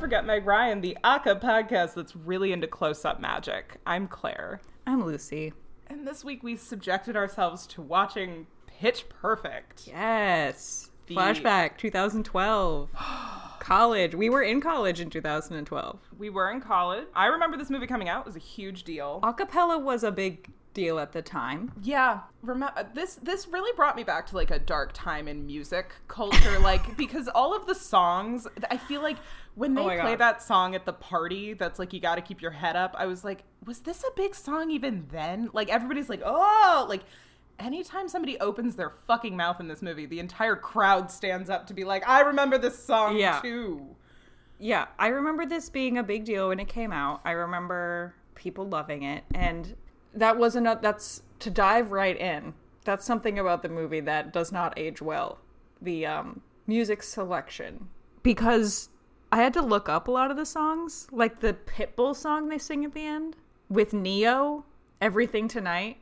Forget Meg Ryan, the Aka podcast that's really into close up magic. I'm Claire. I'm Lucy. And this week we subjected ourselves to watching Pitch Perfect. Yes. The- Flashback 2012. college. We were in college in 2012. We were in college. I remember this movie coming out. It was a huge deal. Acapella was a big deal at the time. Yeah, remember uh, this this really brought me back to like a dark time in music culture like because all of the songs I feel like when they Oh play God. that song at the party that's like you got to keep your head up. I was like, was this a big song even then? Like everybody's like, "Oh, like anytime somebody opens their fucking mouth in this movie, the entire crowd stands up to be like, "I remember this song Yeah. too." Yeah, I remember this being a big deal when it came out. I remember people loving it and that was enough that's to dive right in. That's something about the movie that does not age well. The um music selection because I had to look up a lot of the songs, like the Pitbull song they sing at the end with Ne-Yo, Everything Tonight,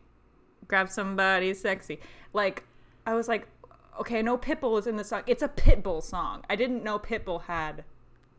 Grab Somebody Sexy. Like I was like okay, no Pitbull is in the song. It's a Pitbull song. I didn't know Pitbull had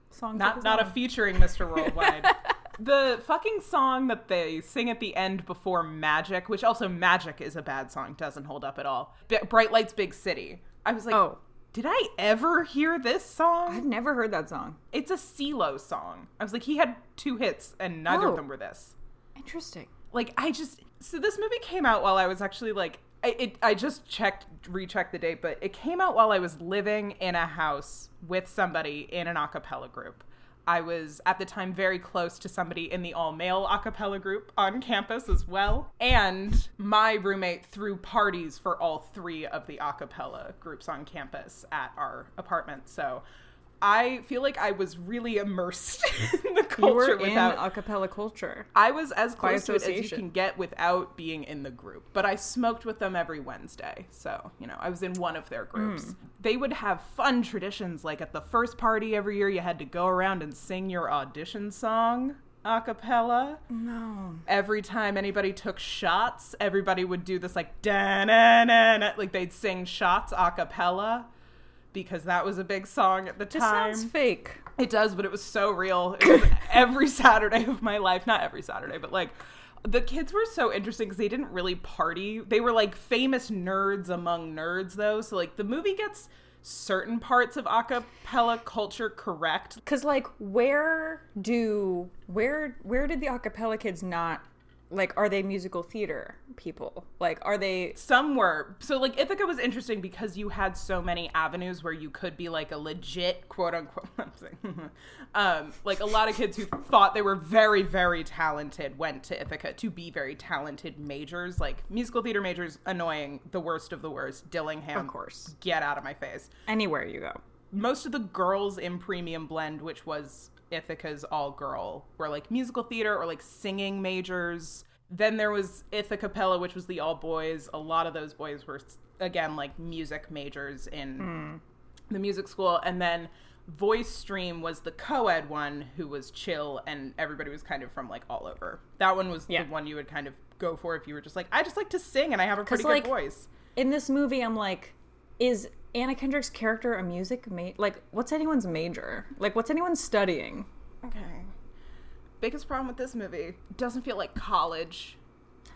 songs Not not a featuring Mr. Worldwide. the fucking song that they sing at the end before Magic, which also Magic is a bad song, doesn't hold up at all. B- Bright Lights Big City. I was like, Oh. did I ever hear this song? I've never heard that song. It's a CeeLo song. I was like, he had two hits and neither Oh. of them were this. Interesting. Like I just so this movie came out while I was actually like I, it, I just checked rechecked the date, but it came out while I was living in a house with somebody in an a cappella group. I was at the time very close to somebody in the all male a cappella group on campus as well. And my roommate threw parties for all three of the a cappella groups on campus at our apartment. So I feel like I was really immersed in the culture without a cappella culture. I was as close to it as you can get without being in the group. But I smoked with them every Wednesday. So, you know, I was in one of their groups. Hmm. They would have fun traditions. Like at the first party every year, you had to go around and sing your audition song a cappella. No. Every time anybody took shots, everybody would do this like da na na na. Like they'd sing shots a cappella because that was a big song at the time. sounds fake. It does, but it was so real. It was every Saturday of my life. Not every Saturday, but like the kids were so interesting because they didn't really party. They were like famous nerds among nerds, though. So like the movie gets certain parts of acapella culture correct. Cause like where do where where did the acapella kids not like are they musical theater people? Like are they Some were. So like Ithaca was interesting because you had so many avenues where you could be like a legit quote unquote I'm saying, um like a lot of kids who thought they were very very talented went to Ithaca to be very talented majors like musical theater majors annoying the worst of the worst Dillingham Of course. get out of my face anywhere you go? most of the girls in premium blend which was ithaca's all girl were like musical theater or like singing majors. Then there was Ithacappella, which was the all boys. A lot of those boys were again like music majors in hmm. the music school. And then voice stream was the co-ed one who was chill and everybody was kind of from like all over. That one was Yeah. the one you would kind of go for if you were just like i just like to sing and i have a pretty good like, voice. In this movie I'm like is Anna Kendrick's character a music ma- like what's anyone's major? Like what's anyone studying? okay biggest problem with this movie doesn't feel like college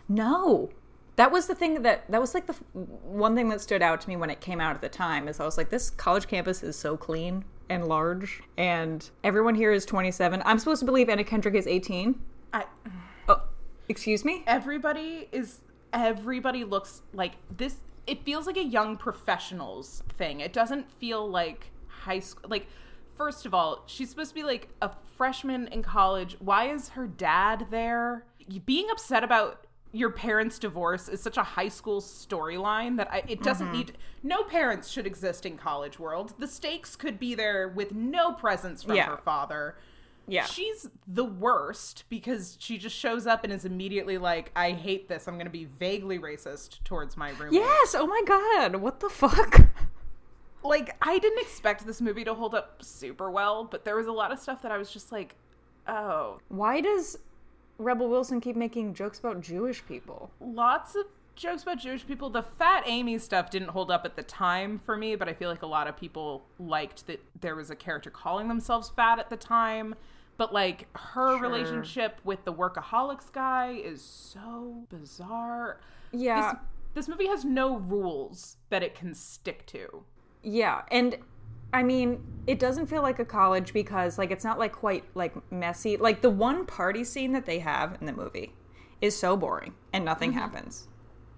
No. That was the thing that that was like the f- one thing that stood out to me when it came out at the time is I was like this college campus is so clean and large and everyone here is 27. I'm supposed to believe Anna Kendrick is 18. I Oh, excuse me? everybody is everybody looks like this it feels like a young professionals thing. It doesn't feel like high school like first of all, she's supposed to be like a freshman in college. Why is her dad there? Being upset about your parents' divorce is such a high school storyline that I, it doesn't Mm-hmm. need no parents should exist in college world. The stakes could be there with no presence from Yeah. her father. Yeah. She's the worst because she just shows up and is immediately like, I hate this. I'm going to be vaguely racist towards my roommate. Yes, oh my god. What the fuck? Like, I didn't expect this movie to hold up super well, but there was a lot of stuff that I was just like, oh. Why does Rebel Wilson keep making jokes about Jewish people? Lots of jokes about Jewish people. The Fat Amy stuff didn't hold up at the time for me, but I feel like a lot of people liked that there was a character calling themselves fat at the time. But like her Sure. relationship with the workaholics guy is so bizarre. Yeah. This, this movie has no rules that it can stick to. Yeah, and I mean, it doesn't feel like a college because like it's not like quite like messy. Like the one party scene that they have in the movie is so boring and nothing mm-hmm. happens.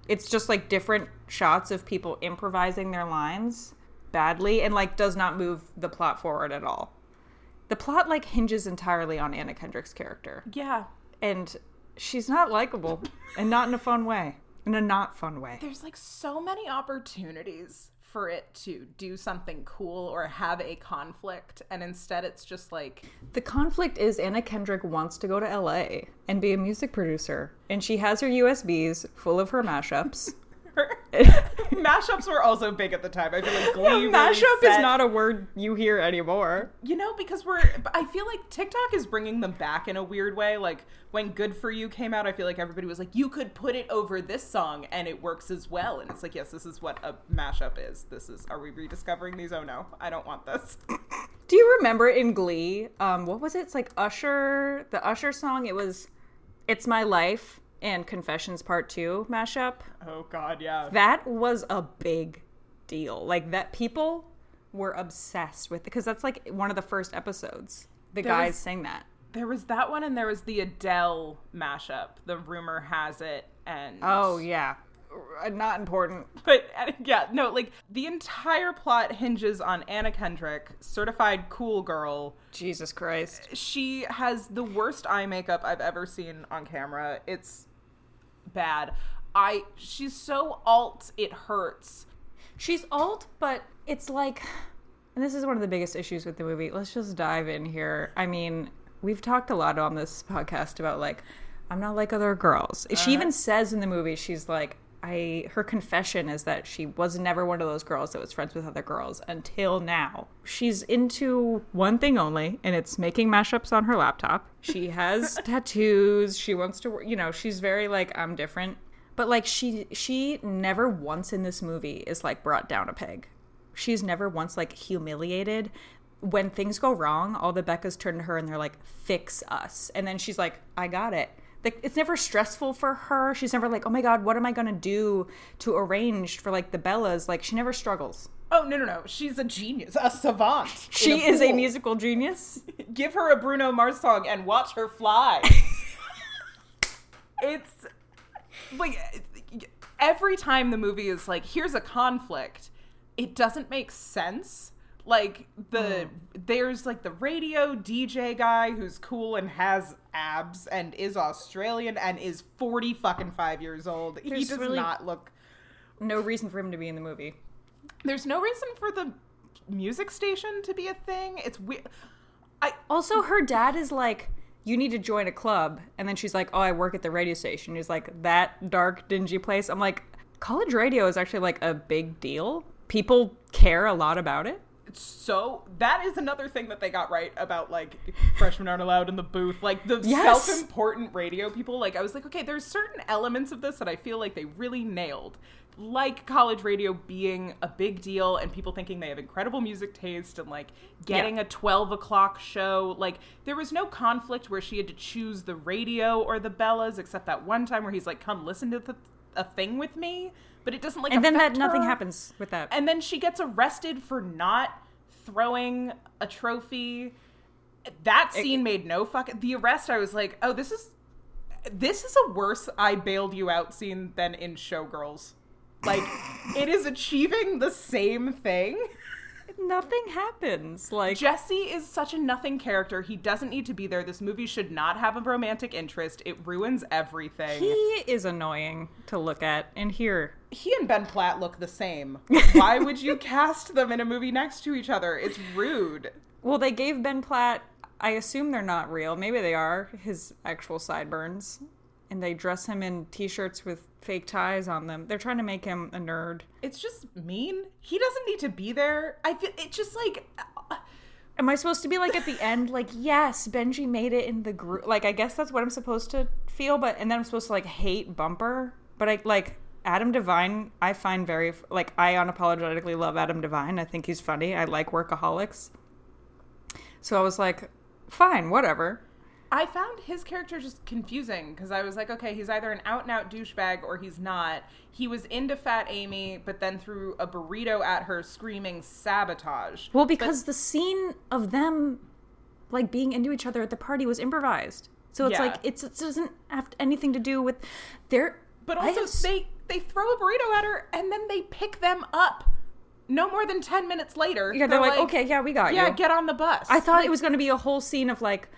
It's just like different shots of people improvising their lines badly and like does not move the plot forward at all. The plot like hinges entirely on Anna Kendrick's character Yeah. and she's not likable and not in a fun way. In a not fun way. There's like so many opportunities for it to do something cool or have a conflict, and instead it's just like The conflict is Anna Kendrick wants to go to LA and be a music producer, and she has her USBs full of her mashups. mashups were also big at the time. I feel like Glee really Mashup is set- not a word you hear anymore. you know because we're. I feel like TikTok is bringing them back in a weird way. Like when Good for You came out, I feel like everybody was like, you could put it over this song and it works as well. And it's like, yes, this is what a mashup is. This is. Are we rediscovering these? Oh no, I don't want this. Do you remember in Glee? Um, what was it? It's like Usher, the Usher song. It was "It's My Life" and "Confessions Part 2 mashup. Oh God, yeah. That was a big deal. Like that, people were obsessed with because that's like one of the first episodes. The There guys was- sang that. There was that one, and there was the Adele mashup. The rumor has it, and Oh yeah, Uh, not important. But uh, yeah, no, like the entire plot hinges on Anna Kendrick, certified cool girl. Jesus Christ. She has the worst eye makeup I've ever seen on camera. It's bad. I she's so alt it hurts. She's alt, but it's like, and this is one of the biggest issues with the movie. Let's just dive in here. I mean, we've talked a lot on this podcast about like, I'm not like other girls. She uh-huh. even says in the movie, she's like, I her confession is that she was never one of those girls that was friends with other girls until now. She's into one thing only, and it's making mashups on her laptop. She has tattoos. She wants to, you know, she's very like I'm different. But like she she never once in this movie is like brought down a peg. She's never once like humiliated. When things go wrong, all the Beccas turn to her and they're like, "Fix us," and then she's like, "I got it." Like it's never stressful for her. She's never like, "Oh my god, what am I gonna do to arrange for like the Bellas?" Like she never struggles. Oh no no no! She's a genius, a savant. She is a musical genius. Give her a Bruno Mars song and watch her fly. it's like every time the movie is like, here's a conflict, it doesn't make sense. Like the oh. there's like the radio DJ guy who's cool and has abs and is Australian and is forty fucking five years old. he does really- not look. No reason for him to be in the movie. There's no reason for the music station to be a thing. It's weird. I Also, her dad is like, you need to join a club. And then she's like, oh, I work at the radio station. He's like, that dark, dingy place. I'm like, college radio is actually like a big deal. People care a lot about it. So that is another thing that they got right about like freshmen aren't allowed in the booth. Like the Yes. self-important radio people like i was like okay there's certain elements of this that i feel like they really nailed. Like college radio being a big deal and people thinking they have incredible music taste and like getting a 12 o'clock show. Like there was no conflict where she had to choose the radio or the bellas except that one time where he's like come listen to the, a thing with me. But it doesn't like And then that affect nothing happens with that. And then she gets arrested for not throwing a trophy. That scene made no fucking. The arrest, I was like, oh, this is. This is a worse I bailed you out scene than in Showgirls. Like, it is achieving the same thing. Nothing happens. Like, Jesse is such a nothing character. He doesn't need to be there. This movie should not have a romantic interest. It ruins everything. he is annoying to look at and hear. he and Ben Platt look the same. Why would you cast them in a movie next to each other? It's rude. Well, they gave Ben Platt, I assume they're not real. Maybe they are, his actual sideburns. And they dress him in t shirts with fake ties on them. They're trying to make him a nerd. It's just mean. He doesn't need to be there. I feel it's just like uh, Am I supposed to be like at the end, like, yes, Benji made it in the group? Like, I guess that's what I'm supposed to feel, but, and then I'm supposed to like hate Bumper. But I, like, Adam Devine, I find very like I unapologetically love Adam Devine. I think he's funny. I like Workaholics. So I was like, fine, whatever. I found his character just confusing because I was like, okay, he's either an out and out douchebag or he's not. He was into Fat Amy, but then threw a burrito at her, screaming sabotage. Well, because the scene of them like being into each other at the party was improvised. So it's Yeah. like it's, it doesn't have anything to do with their. But also, have they they throw a burrito at her and then they pick them up. No more than ten minutes later. yeah, they're, like, okay, yeah, we got yeah, you. Yeah, get on the bus. I thought Like, it was going to be a whole scene of like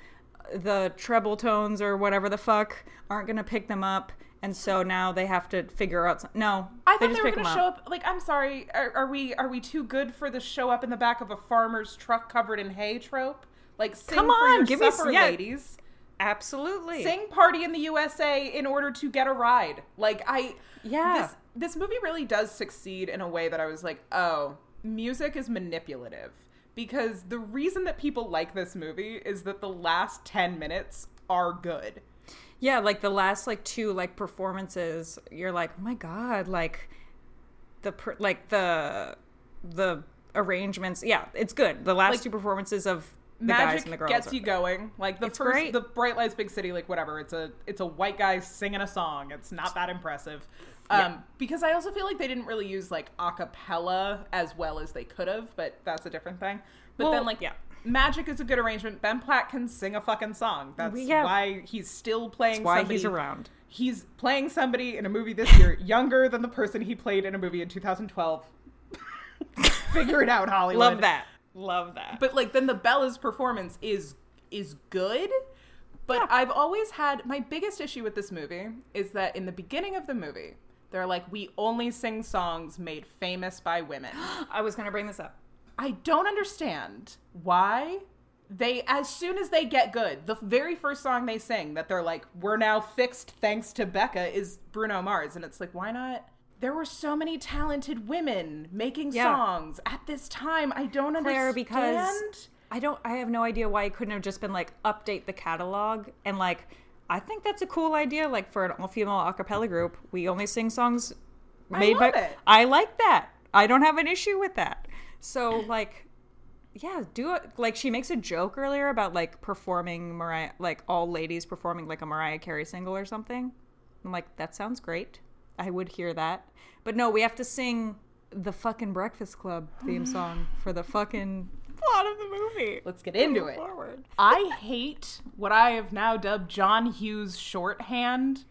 the treble tones or whatever the fuck aren't going to pick them up, and so now they have to figure out. Some- no, I thought they, were going to show up. Like, I'm sorry. Are, are we are we too good for the show up in the back of a farmer's truck covered in hay trope? Like, sing Come for on, your give me supper, yeah. ladies. Absolutely. Sing party in the USA in order to get a ride. Like, I Yeah. This this movie really does succeed in a way that I was like, oh, music is manipulative. Because the reason that people like this movie is that the last 10 minutes are good. Yeah, like the last like two like performances, you're like, oh my god, like the per- like the the arrangements. Yeah, it's good. The last Like, two performances of the guys and the girls gets you going. Like the It's first great. the Bright Lights Big City like whatever, it's a it's a white guy singing a song. It's not that impressive. Um Yeah. because I also feel like they didn't really use like acapella as well as they could have, but that's a different thing. But Well, then like yeah. Magic is a good arrangement. Ben Platt can sing a fucking song. That's Yeah. why he's still playing why somebody he's around. He's playing somebody in a movie this year younger than the person he played in a movie in 2012. Figure it out, Hollywood. Love that. Love that. But like then the Bella's performance is is good. But Yeah. I've always had my biggest issue with this movie is that in the beginning of the movie, they're like, we only sing songs made famous by women. I was gonna bring this up. I don't understand why they as soon as they get good, the very first song they sing that they're like, We're now fixed thanks to Becca is Bruno Mars. And it's like, why not? There were so many talented women making Yeah. songs at this time. I don't Claire, understand. because I don't I have no idea why it couldn't have just been like update the catalog and like I think that's a cool idea. Like for an all female a cappella group, we only sing songs made love by it. I like that. I don't have an issue with that. So like yeah, do it like she makes a joke earlier about like performing Mariah like all ladies performing like a Mariah Carey single or something. I'm like, that sounds great. I would hear that. But no, we have to sing the fucking Breakfast Club theme song for the fucking plot of the movie. Let's get into Move it. Forward. I hate what I have now dubbed John Hughes shorthand.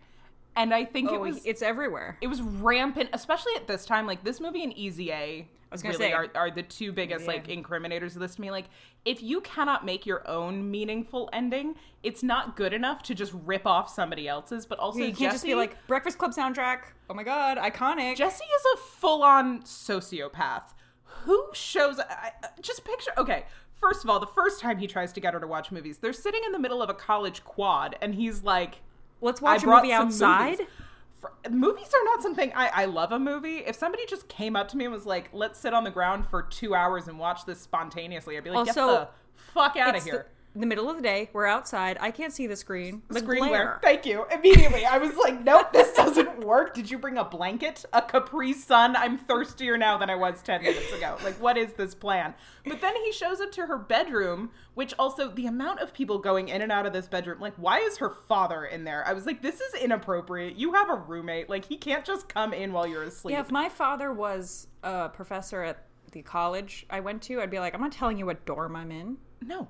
And I think it Oh, was it's everywhere. it was rampant, especially at this time. Like this movie and Easy A was gonna really say. are, are the two biggest Yeah. like incriminators of this to me. Like if you cannot make your own meaningful ending, it's not good enough to just rip off somebody else's. But also, you can't just be like Breakfast Club soundtrack. Oh my god, iconic. Jesse is a full-on sociopath. Who shows? I, just picture. Okay, first of all, the first time he tries to get her to watch movies, they're sitting in the middle of a college quad, and he's like, Let's watch a movie outside. movies. For, movies are not something I, I love a movie. If somebody just came up to me and was like, "Let's sit on the ground for two hours and watch this spontaneously," I'd be like, "Get the fuck out of here!" The, the middle of the day. We're outside. I can't see the screen. The Screen glare. glare. Thank you. Immediately, I was like, "Nope, this doesn't work." Did you bring a blanket, a Capri Sun? I'm thirstier now than I was ten minutes ago. Like, what is this plan? But then he shows up to her bedroom, which also the amount of people going in and out of this bedroom. Like, why is her father in there? I was like, this is inappropriate. You have a roommate. Like, he can't just come in while you're asleep. Yeah, if my father was a professor at the college I went to, I'd be like, I'm not telling you what dorm I'm in. no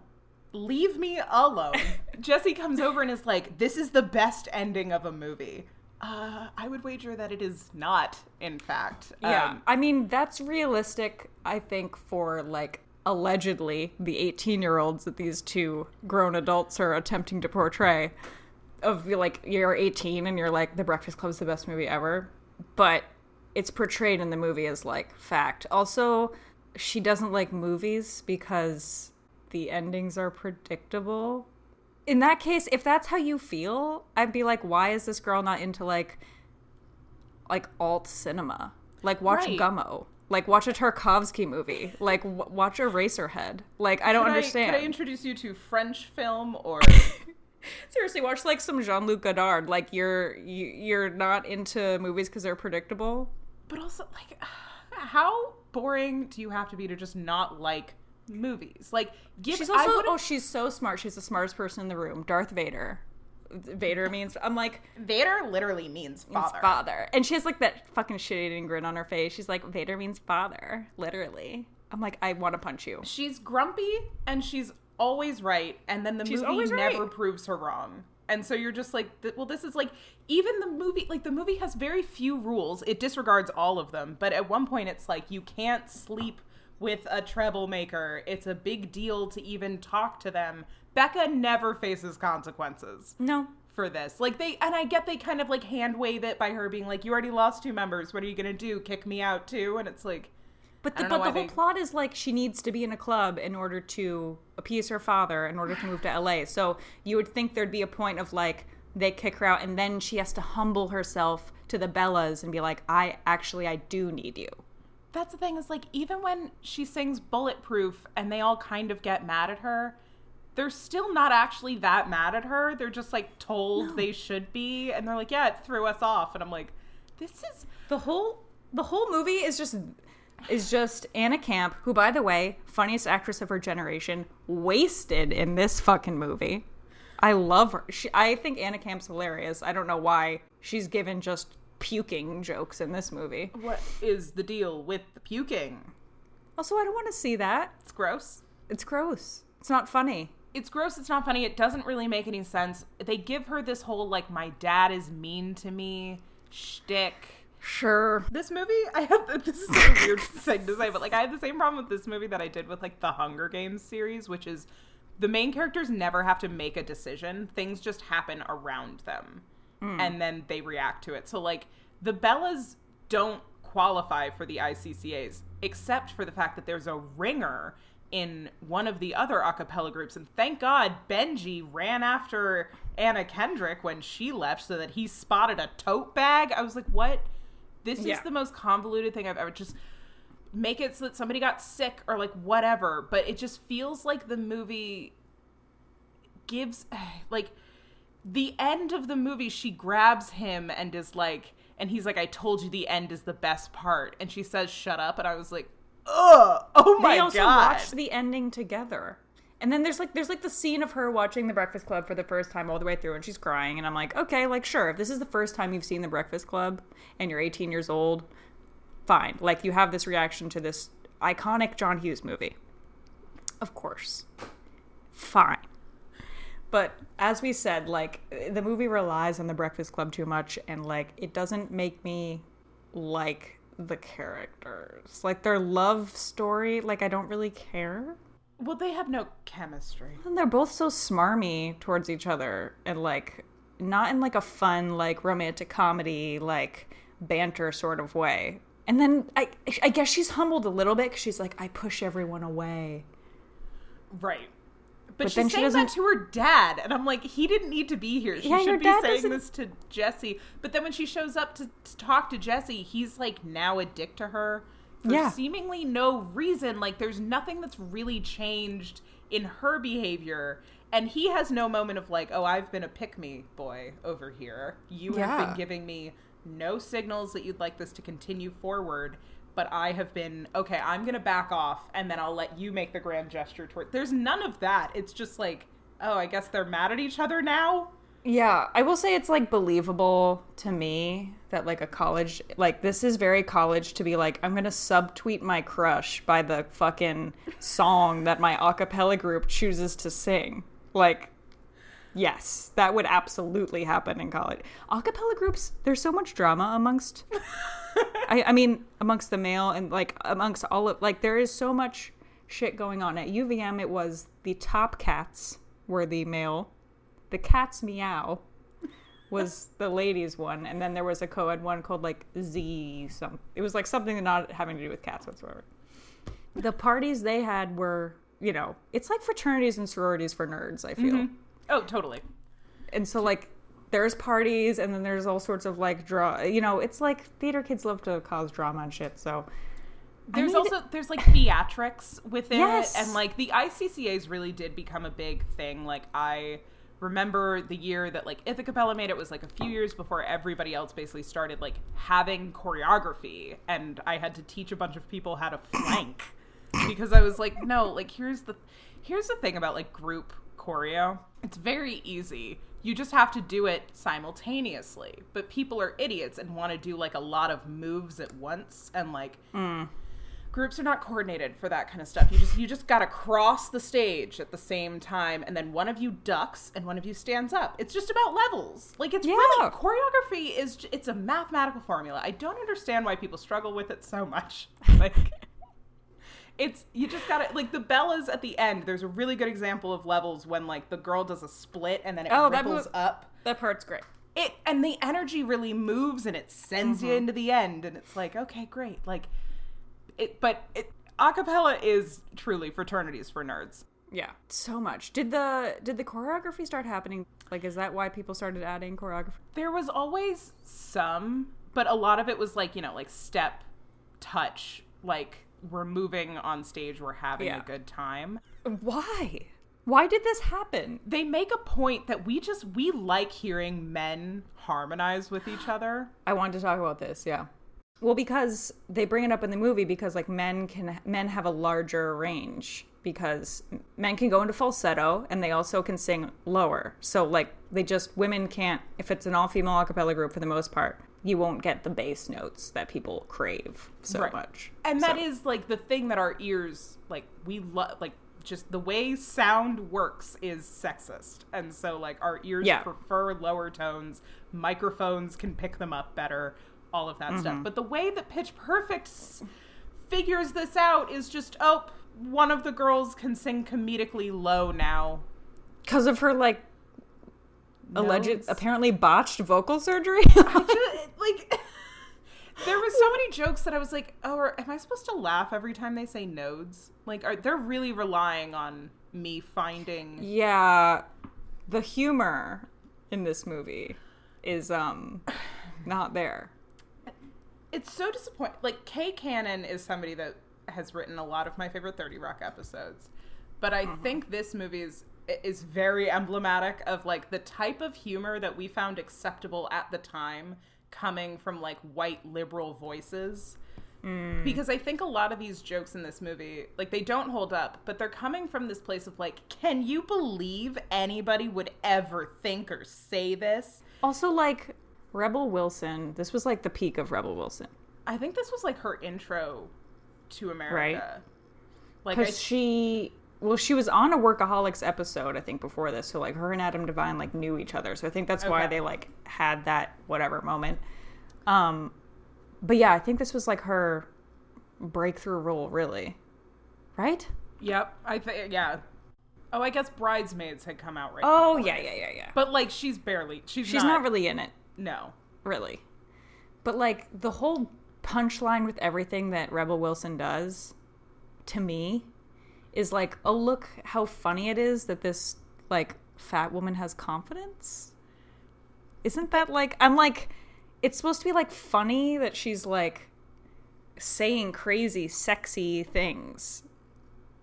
leave me alone jesse comes over and is like this is the best ending of a movie uh, i would wager that it is not in fact Yeah. Um, I mean, that's realistic, I think, for like allegedly the 18 year olds that these two grown adults are attempting to portray. Of like, you're 18 and you're like, The Breakfast Club's the best movie ever. But it's portrayed in the movie as like fact. Also, she doesn't like movies because the endings are predictable. In that case, if that's how you feel, I'd be like, why is this girl not into like like alt cinema. Like watch Right. Gummo. Like watch a Tarkovsky movie. Like w- watch Eraserhead. Like I don't could I- understand. could I introduce you to french film or Seriously, watch like some Jean Luc Godard. Like you're you, you're not into movies because they're predictable. But also, like, how boring do you have to be to just not like movies? Like, give. She's also oh she's so smart. She's the smartest person in the room. Darth Vader. Vader means I'm like Vader literally means means father. father. And she has like that fucking shit eating grin on her face. She's like, Vader means father, literally. I'm like, I want to punch you. She's grumpy and she's always right, and then the She's movie right. never proves her wrong. And so you're just like, well, this is like, even the movie, like, the movie has very few rules. It disregards all of them. But at one point, it's like, you can't sleep with a Treblemaker. It's a big deal to even talk to them. Becca never faces consequences No. for this. Like, they, and I get they kind of like hand wave it by her being like, you already lost two members. What are you going to do? Kick me out too? And it's like, But the, but the whole they- plot is like she needs to be in a club in order to appease her father in order to move to LA. So you would think there'd be a point of like they kick her out and then she has to humble herself to the Bellas and be like, I actually I do need you. That's the thing is like even when she sings Bulletproof and they all kind of get mad at her, they're still not actually that mad at her. They're just like told they should be and they're like, "Yeah, it threw us off." And I'm like, "This is The whole the whole movie is just is just Anna Camp, who by the way, funniest actress of her generation, wasted in this fucking movie. I love her. She, I think Anna Camp's hilarious. I don't know why she's given just puking jokes in this movie. what is the deal with the puking?" Also, I don't want to see that. It's gross. It's gross. It's not funny. It's gross, it's not funny. It doesn't really make any sense. They give her this whole like my dad is mean to me shtick. Sure. This movie, I have this is a weird thing to say, but like I had the same problem with this movie that I did with like the Hunger Games series, which is the main characters never have to make a decision. Things just happen around them. Hmm. And then they react to it. So like the Bellas don't qualify for the ICCAs except for the fact that there's a ringer in one of the other a cappella groups and thank God Benji ran after Anna Kendrick when she left so that he spotted a tote bag. I was like, "What? This Yeah. is the most convoluted thing I've ever just make it so that somebody got sick or like whatever, but it just feels like the movie gives like the end of the movie she grabs him and is like and he's like I told you the end is the best part and she says shut up and I was like ugh oh my god. they also god watched the ending together. And then there's like there's like the scene of her watching The Breakfast Club for the first time all the way through, and she's crying. And I'm like, okay, like sure, if this is the first time you've seen The Breakfast Club and you're 18 years old, fine. Like you have this reaction to this iconic John Hughes movie, of course, fine. But as we said, like the movie relies on The Breakfast Club too much, and like it doesn't make me like the characters, like their love story. Like I don't really care. well they have no chemistry And they're both so smarmy towards each other and like not in like a fun like romantic comedy like banter sort of way. And then I I guess she's humbled a little bit cuz she's like I push everyone away. right but, But she's then she saying that to her dad, and I'm like, he didn't need to be here. She Yeah, should be saying doesn't- this to Jesse. But then when she shows up to, to talk to Jesse, he's like now a dick to her for Yeah. seemingly no reason. Like there's nothing that's really changed in her behavior. And he has no moment of like, oh, I've been a pick me boy over here. You have been giving me no signals that you'd like this to continue forward. But I have been okay. I'm gonna back off, and then I'll let you make the grand gesture toward. There's none of that. It's just like, oh, I guess they're mad at each other now. Yeah, I will say it's like believable to me that like a college like this is very college to be like I'm going to subtweet my crush by the fucking song that my a cappella group chooses to sing. Like yes, that would absolutely happen in college. A cappella groups there's so much drama amongst I I mean amongst the male and like amongst all of like there is so much shit going on. At UVM it was the top cats were the male. The cat's meow was the ladies one and then there was a co-ed one called like z some it was like something not having to do with cats whatsoever. The parties they had were you know it's like fraternities and sororities for nerds i feel mm-hmm. Oh, totally. and so like there's parties and then there's all sorts of like draw you know it's like theater kids love to cause drama and shit so I There's also there's like theatrics within Yes. it, and like the ICCA's really did become a big thing. Like I remember the year that like Ithacappella made it was like a few years before everybody else basically started like having choreography and I had to teach a bunch of people how to flank because I was like no like here's the here's the thing about like group choreo it's very easy you just have to do it simultaneously but people are idiots and want to do like a lot of moves at once and like mm. groups are not coordinated for that kind of stuff. You just you just got to cross the stage at the same time and then one of you ducks and one of you stands up. It's just about levels. Like it's really choreography is it's a mathematical formula. I don't understand why people struggle with it so much. Like it's you just got to like the Bellas at the end. There's a really good example of levels when like the girl does a split and then it Oh, that ripples up That part's great. it and the energy really moves and it sends you mm-hmm. into the end and it's like okay great like it but it acapella is truly fraternities for nerds Yeah, so much. Did the did the choreography start happening? Like, is that why people started adding choreography? there was always some but a lot of it was like you know like step touch like we're moving on stage we're having Yeah. a good time Why? Why did this happen? they make a point that we just we like hearing men harmonize with each other I wanted to talk about this. Yeah. Well, because they bring it up in the movie because like men can men have a larger range because men can go into falsetto and they also can sing lower. So like they just women can't if it's an all female a cappella group for the most part, you won't get the bass notes that people crave so Right. much. and that So- is like the thing that our ears like we love like just the way sound works is sexist and so like our ears Yeah. prefer lower tones microphones can pick them up better all of that Mm-hmm. stuff but the way that pitch perfect s- figures this out is just oh one of the girls can sing comedically low now because of her like alleged Notes. apparently botched vocal surgery. Just, like there was so many jokes that I was like, "Oh, am I supposed to laugh every time they say nodes?" Like, are they're really relying on me finding? yeah, the humor in this movie is um not there. It's so disappointing. Like, Kay Cannon is somebody that has written a lot of my favorite Thirty Rock episodes, but I think this movie is is very emblematic of like the type of humor that we found acceptable at the time coming from like white liberal voices mm. because I think a lot of these jokes in this movie, like they don't hold up, but they're coming from this place of like, can you believe anybody would ever think or say this? Also, like Rebel Wilson, this was like the peak of Rebel Wilson I think this was like her intro to America. Right. Like, I, she, well, she was on a Workaholics episode, I think, before this. So like her and Adam Devine like knew each other. So I think that's why they like had that whatever moment. Um, but yeah, I think this was like her breakthrough role, really, right? yep, I think, yeah. Oh, I guess Bridesmaids had come out right. Oh yeah, it. yeah, yeah, yeah. But like, she's barely. She's, She's not really in it. No. really. But like the whole punchline with everything that Rebel Wilson does to me is like, oh look how funny it is that this like fat woman has confidence. Isn't that like I'm like it's supposed to be like funny that she's like saying crazy sexy things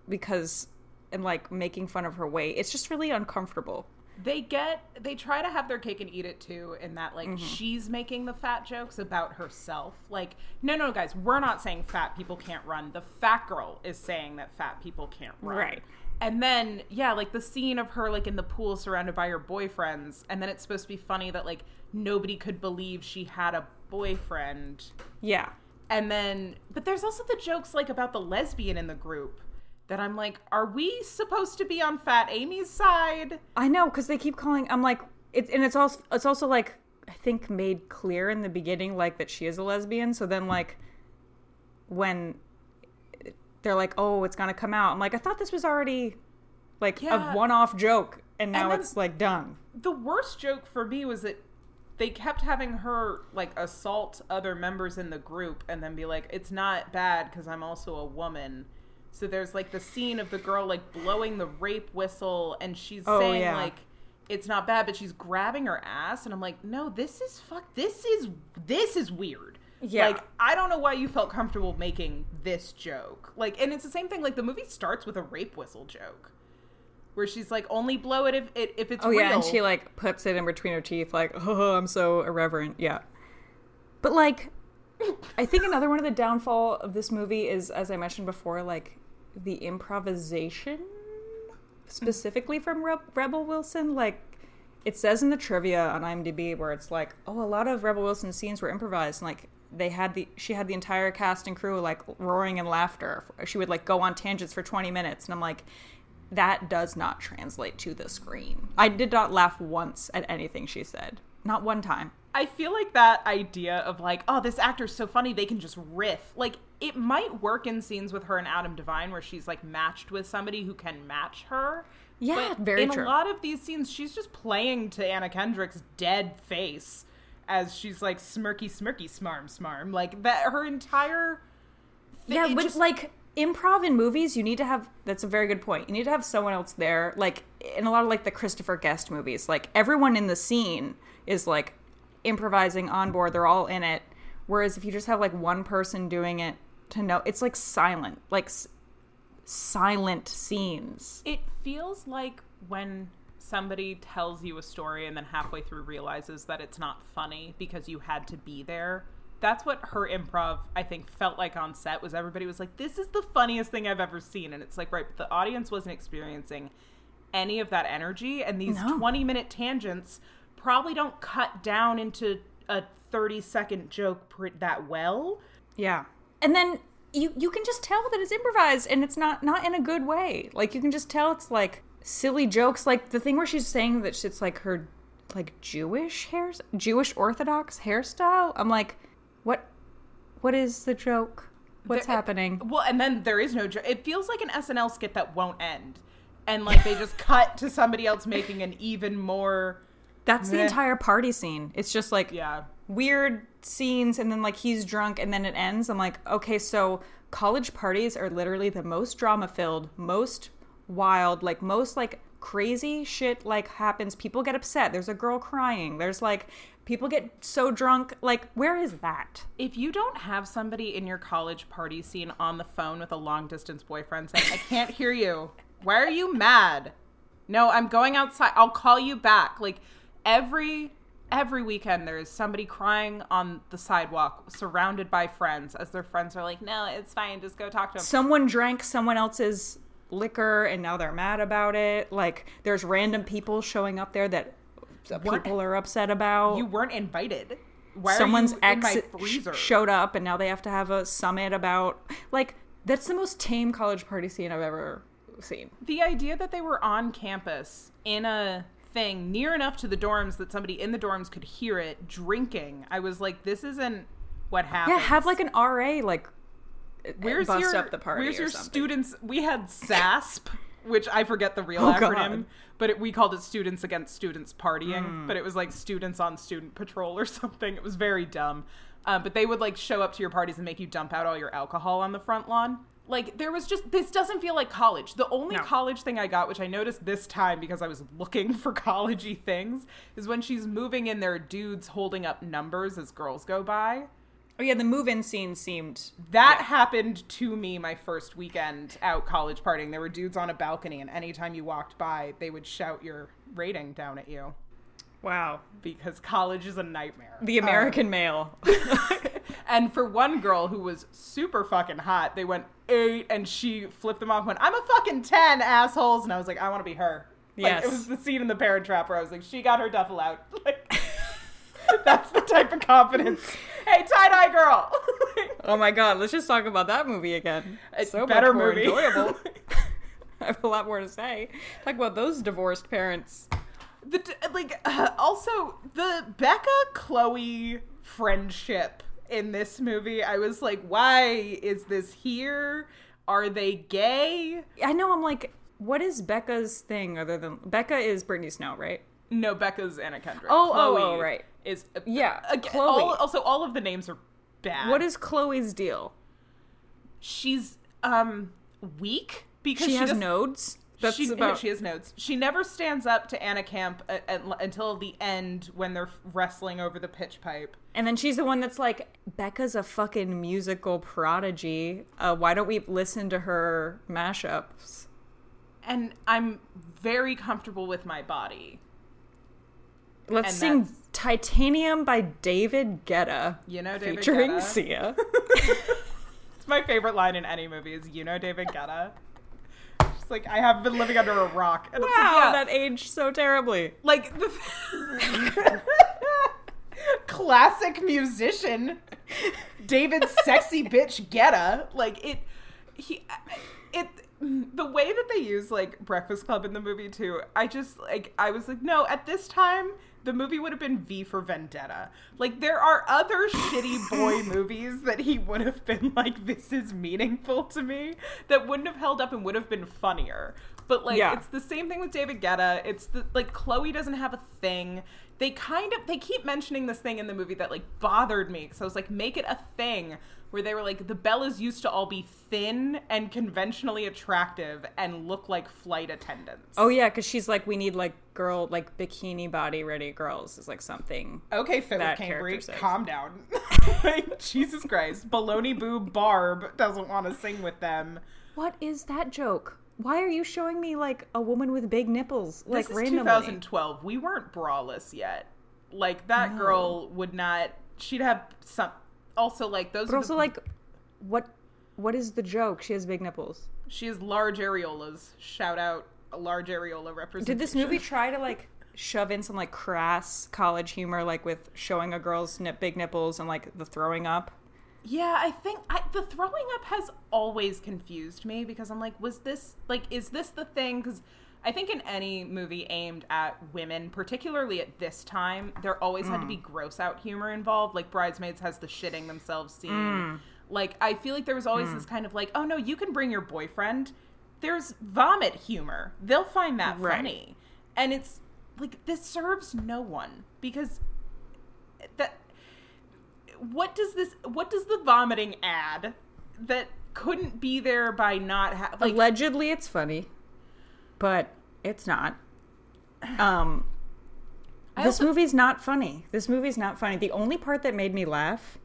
because and like making fun of her weight. It's just really uncomfortable. They get they try to have their cake and eat it too in that like mm-hmm. she's making the fat jokes about herself. Like no no guys we're not saying fat people can't run. The fat girl is saying that fat people can't run. Right. and then yeah like the scene of her like in the pool surrounded by her boyfriends and then it's supposed to be funny that like nobody could believe she had a boyfriend. Yeah. and then but there's also the jokes like about the lesbian in the group that i'm like are we supposed to be on fat amy's side I know because they keep calling. I'm like, it's and it's also it's also like I think made clear in the beginning like that she is a lesbian. So then like when they're like, oh, it's gonna come out. I'm like, I thought this was already like Yeah. a one-off joke, and now then- it's like done. the worst joke for me was that they kept having her like assault other members in the group and then be like it's not bad because i'm also a woman so there's like the scene of the girl like blowing the rape whistle and she's Oh, saying yeah. like it's not bad but she's grabbing her ass and i'm like no this is fuck this is this is weird Yeah. like i don't know why you felt comfortable making this joke like and it's the same thing like the movie starts with a rape whistle joke where she's like, only blow it if it if it's Oh real. yeah, and she like puts it in between her teeth, like, oh, I'm so irreverent. Yeah, but like, I think another one of the downfall of this movie is, as I mentioned before, like the improvisation, specifically from Re- Rebel Wilson. Like, it says in the trivia on IMDb where it's like, oh, a lot of Rebel Wilson scenes were improvised, and like they had the she had the entire cast and crew like roaring in laughter. She would like go on tangents for 20 minutes, and I'm like that does not translate to the screen. I did not laugh once at anything she said. Not one time. I feel like that idea of like, oh, this actor's so funny they can just riff. Like it might work in scenes with her and Adam Devine where she's like matched with somebody who can match her. Yeah, but very in true. a lot of these scenes, she's just playing to Anna Kendrick's dead face as she's like smirky, smirky, smarm, smarm. Like that, her entire. yeah, but just- like improv in movies, you need to have that's a very good point. You need to have someone else there. Like in a lot of like the Christopher Guest movies, like everyone in the scene is like improvising on board. They're all in it. Whereas if you just have like one person doing it to know, it's like silent, like s- silent scenes. It feels like when somebody tells you a story and then halfway through realizes that it's not funny because you had to be there. That's what her improv, I think, felt like on set was everybody was like, This is the funniest thing I've ever seen. And it's like, right, but the audience wasn't experiencing any of that energy. And these No. 20 minute tangents probably don't cut down into a 30 second joke pr- that well. Yeah. And then you you can just tell that it's improvised and it's not not in a good way. Like you can just tell it's like silly jokes like the thing where she's saying that it's like her like Jewish hair Jewish orthodox hairstyle. I'm like what what is the joke? What's There- happening? Well, and then there is no. jo- It feels like an SNL skit that won't end, and like they just cut to somebody else making an even more. That's the entire party scene. It's just like Yeah, weird scenes and then like he's drunk and then it ends i'm like okay so college parties are literally the most drama filled most wild like most like crazy shit like happens people get upset there's a girl crying there's like people get so drunk like where is that if you don't have somebody in your college party scene on the phone with a long distance boyfriend saying, "I can't hear you. Why are you mad?" No, I'm going outside. I'll call you back. Like every every weekend there is somebody crying on the sidewalk surrounded by friends as their friends are like, "No, it's fine. Just go talk to him." someone drank someone else's liquor and now they're mad about it like there's random people showing up there that What? people are upset about you weren't invited. Why someone's are ex freezer? showed up and now they have to have a summit about like that's the most tame college party scene I've ever seen. the idea that they were on campus in a thing near enough to the dorms that somebody in the dorms could hear it drinking. I was like, this isn't what happened. Yeah, have like an RA like where's bust your up the party where's or your something. students? We had SASP, which I forget the real Oh, acronym, God. but it, we called it Students Against Students Partying. Hmm. But it was like students on student patrol or something. It was very dumb. Um, but they would like show up to your parties and make you dump out all your alcohol on the front lawn. Like there was just this doesn't feel like college. The only No. college thing I got, which I noticed this time because I was looking for collegey things, is when she's moving in there are dudes holding up numbers as girls go by. Oh yeah, the move-in scene seemed That Yeah. happened to me my first weekend out college partying. There were dudes on a balcony, and anytime you walked by, they would shout your rating down at you wow. because college is a nightmare. The uh, American male. And for one girl who was super fucking hot, they went eight, and she flipped them off. and Went, I'm a fucking ten, assholes, and I was like, I want to be her. Like, Yes. it was the scene in The Parent Trap where I was like, she got her duffel out. Like, that's the type of confidence. Hey, tie dye girl. oh my god, let's just talk about that movie again. It's so better much more movie. enjoyable. I have a lot more to say. Talk about those divorced parents. The like uh, also the Becca Chloe friendship in this movie. I was like, why is this here? Are they gay? I know I'm like, what is Becca's thing other than Becca is Brittany Snow, right? No, Becca's Anna Kendrick. Oh, oh, Chloe oh, right. Is Yeah, again, Chloe. all- also, all of the names are bad. What is Chloe's deal? she's um weak because She, she, has nodes. That's she, about. she has notes. She never stands up to Anna Camp at, at, until the end when they're wrestling over the pitch pipe. and then she's the one that's like, Becca's a fucking musical prodigy. Uh, why don't we listen to her mashups? and I'm very comfortable with my body. Let's And sing that's- Titanium by David Guetta. You know David featuring Guetta? Sia. It's my favorite line in any movie is you know David Guetta. It's like I have been living under a rock. And it's like, yeah, that aged so terribly. like the classic musician David sexy bitch Guetta. Like it he it the way that they use like Breakfast Club in the movie too, I just like I was like, no, at this time the movie would have been V for Vendetta. Like there are other shitty boy movies that he would have been like, this is meaningful to me, that wouldn't have held up and would have been funnier. But like Yeah. it's the same thing with David Guetta. It's the like Chloe doesn't have a thing. They kind of they keep mentioning this thing in the movie that like bothered me because I was like, make it a thing where they were like the Bellas used to all be thin and conventionally attractive and look like flight attendants. Oh yeah, because she's like, we need like girl, like bikini body ready girls is like something. Okay, Philip Cambry, character calm down. like, Jesus Christ. Baloney Boo Barb doesn't want to sing with them. What is that joke? Why are you showing me like a woman with big nipples like this is randomly? 2012. We weren't braless yet. Like, that No. girl would not. She'd have some. Also, like, those But are also the- like, what? What is the joke? She has big nipples. She has large areolas. Shout out a large areola representation. Did this movie try to like shove in some like crass college humor, like with showing a girl's nip, big nipples and like the throwing up? Yeah, I think I, the throwing up has always confused me because I'm like, was this like, is this the thing? Because I think in any movie aimed at women, particularly at this time, there always had to mm. be gross out humor involved. Like Bridesmaids has the shitting themselves scene. Mm. Like I feel like there was always mm. this kind of like, oh no, you can bring your boyfriend. There's vomit humor. They'll find that Right. funny, and it's like this serves no one because that what does this what does the vomiting add that couldn't be there by not ha- like Allegedly, it's funny, but it's not. Um, this also- movie's not funny. This movie's not funny. The only part that made me laugh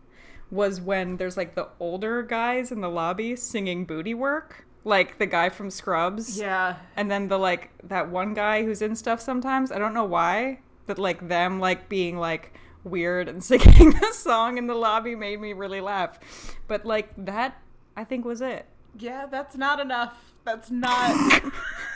was when there's like the older guys in the lobby singing booty work, like the guy from Scrubs. yeah And then the like that one guy who's in stuff sometimes. I don't know why, but like them like being like weird and singing the song in the lobby made me really laugh. But like that I think was it. yeah that's not enough that's not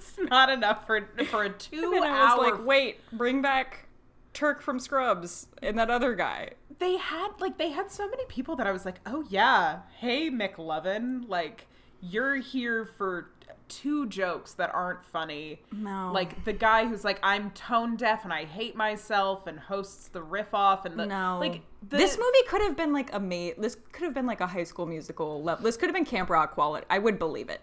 that's not enough for for a two And I was hour like, wait, bring back Turk from Scrubs and that other guy. they had like they had so many people that I was like, oh yeah, hey McLovin, like you're here for two jokes that aren't funny. No. Like the guy who's like, I'm tone deaf and I hate myself and hosts the riff off and the no. like the, this movie could have been like a mate this could have been like a high school musical level. This could have been Camp Rock quality. I would believe it.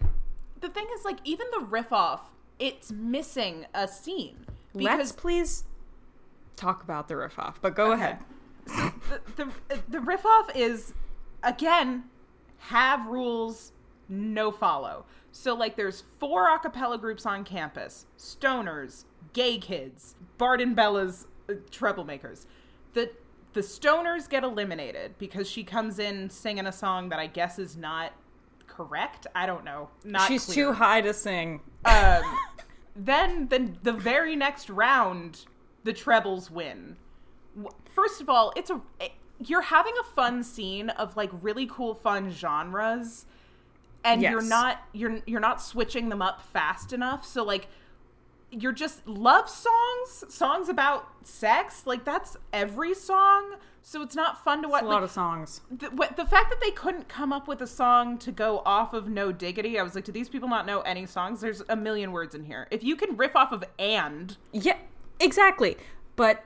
The thing is like even the riff off, it's missing a scene. Let's please talk about the riff off, but go ahead. the, the the riff off is again have rules no follow so like there's four a cappella groups on campus stoners gay kids Barden bella's uh, Treblemakers the the stoners get eliminated because she comes in singing a song that i guess is not correct i don't know not She's clear. too high to sing. um, then the the very next round, the trebles win. First of all, it's a it- you're having a fun scene of like really cool fun genres, and you're not you're you're not switching them up fast enough. So like you're just love songs, songs about sex. Like that's every song. So it's not fun to watch. It's a like, lot of songs. the, what, the fact that they couldn't come up with a song to go off of No Diggity, I was like, do these people not know any songs? There's a million words in here. If you can riff off of and, Yeah, exactly. But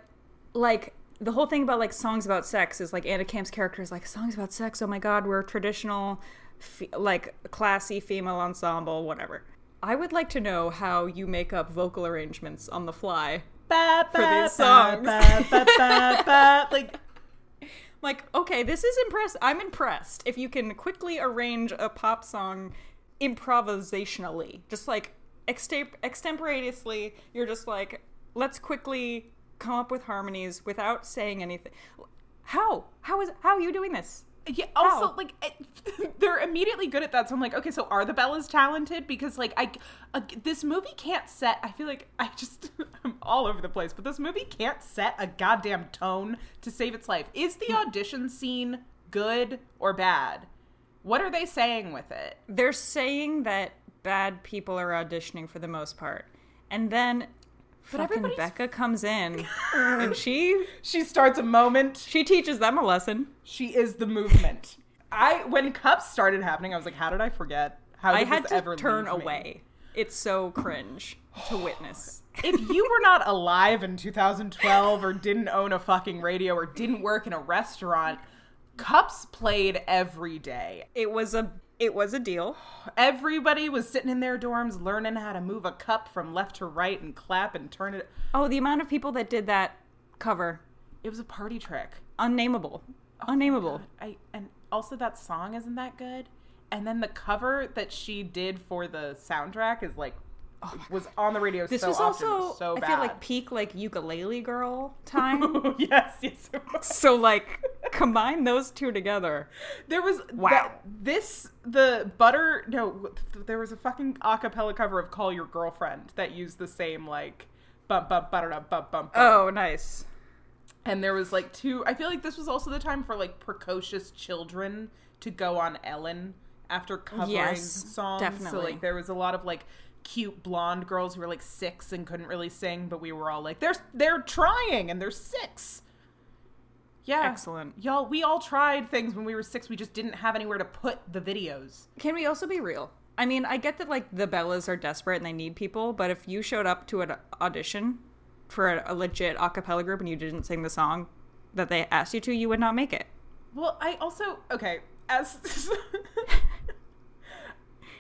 like the whole thing about like songs about sex is like Anna Camp's character is like songs about sex. Oh my god, we're traditional, fe- like classy female ensemble, whatever. I would like to know how you make up vocal arrangements on the fly. ba, For ba, these ba, songs. ba, ba, ba, ba. like Like, okay, this is impressed. I'm impressed if you can quickly arrange a pop song improvisationally, just like extemp- extemporaneously. You're just like, let's quickly come up with harmonies without saying anything. How? How is how are you doing this? Yeah. Also, How? like it, they're immediately good at that. So I'm like, okay, so are the Bellas talented? Because like I, uh, this movie can't set. I feel like I just I'm all over the place. But this movie can't set a goddamn tone to save its life. Is the audition scene good or bad? What are they saying with it? They're saying that bad people are auditioning for the most part. And then fucking everybody's- Becca comes in and she She starts a moment. she teaches them a lesson. She is the movement. I when cups started happening, I was like, how did I forget? How I did had this to ever turn away. It's so cringe to witness. if you were not alive in 2012 or didn't own a fucking radio or didn't work in a restaurant, cups played every day. It was a it was a deal. Everybody was sitting in their dorms learning how to move a cup from left to right and clap and turn it. Oh, the amount of people that did that cover. It was a party trick. Unnameable. Oh Unnameable. I and also that song isn't that good. And then the cover that she did for the soundtrack is like Oh was on the radio This so was often. Also was so I feel like peak like ukulele girl time. yes, yes. it was. so like combine those two together. There was Wow. that- this the butter no there was a fucking acapella cover of Call Your Girlfriend that used the same like bump bump bump bump bump bump. Oh, nice. And there was like two I feel like this was also the time for like precocious children to go on Ellen after covering Yes, songs. So definitely. like there was a lot of like cute blonde girls who were like 6 and couldn't really sing but we were all like they're they're trying and they're 6. Yeah. Excellent. Y'all, we all tried things when we were 6. We just didn't have anywhere to put the videos. Can we also be real? I mean, I get that like the Bellas are desperate and they need people, but if you showed up to an audition for a, a legit a cappella group and you didn't sing the song that they asked you to, you would not make it. Well, I also okay as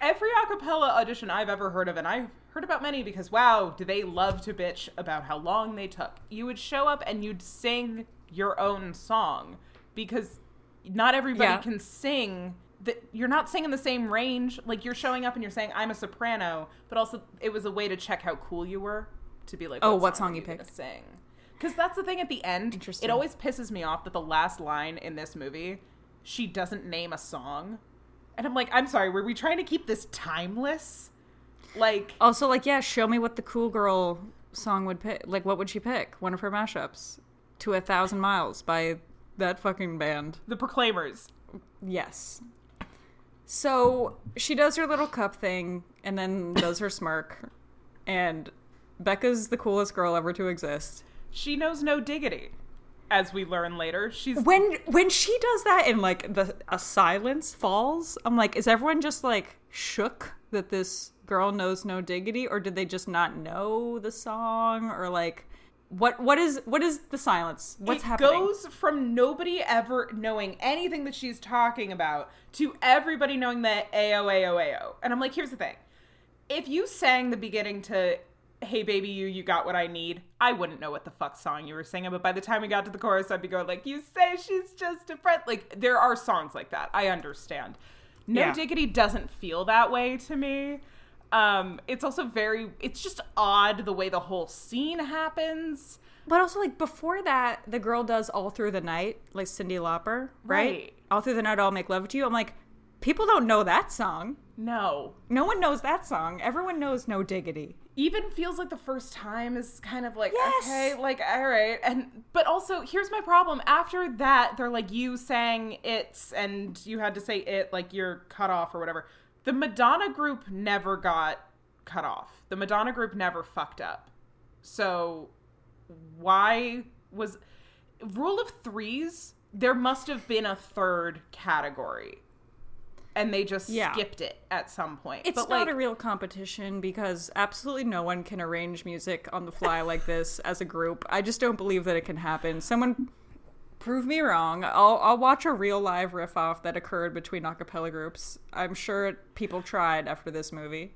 every acapella audition I've ever heard of, and I've heard about many because wow, do they love to bitch about how long they took? You would show up and you'd sing your own song because not everybody Yeah. can sing. That you're not singing the same range. Like you're showing up and you're saying I'm a soprano, but also it was a way to check how cool you were to be like, Oh, what song are you gonna? Sing. Because that's the thing at the end. Interesting. It always pisses me off that the last line in this movie, she doesn't name a song. And I'm like, I'm sorry, were we trying to keep this timeless? Like, Also, like, yeah, show me what the cool girl song would pick. Like, what would she pick? One of her mashups. To a Thousand Miles by that fucking band. the Proclaimers. Yes. So she does her little cup thing and then does her smirk. And Becca's the coolest girl ever to exist. She knows no diggity, as we learn later. She's When when she does that and like the a silence falls, I'm like, is everyone just like shook that this girl knows no diggity, or did they just not know the song, or like what what is what is the silence? What's it happening? It goes from nobody ever knowing anything that she's talking about to everybody knowing that AO, AO, AO. And I'm like, here's the thing. If you sang the beginning to Hey Baby You, You Got What I Need, I wouldn't know what the fuck song you were singing, but by the time we got to the chorus, I'd be going like, you say she's just a friend. Like, there are songs like that. I understand. No Yeah. Diggity doesn't feel that way to me. Um, it's also very, it's just odd the way the whole scene happens. But also, like before that, the girl does "All Through the Night," like Cyndi Lauper, right? Right. All through the night, I'll make love to you. I'm like, people don't know that song. No, No one knows that song. Everyone knows "No Diggity." even feels like the first time is kind of like Yes. okay like all right and but also here's my problem after that they're like you sang it's and you had to say it like you're cut off or whatever the madonna group never got cut off the madonna group never fucked up so why was rule of threes there must have been a third category and they just Yeah. skipped it at some point It's But, not like, a real competition because absolutely no one can arrange music on the fly like this as a group. I just don't believe that it can happen. Someone prove me wrong. I'll I'll watch a real live riff off that occurred between a cappella groups. I'm sure people tried after this movie.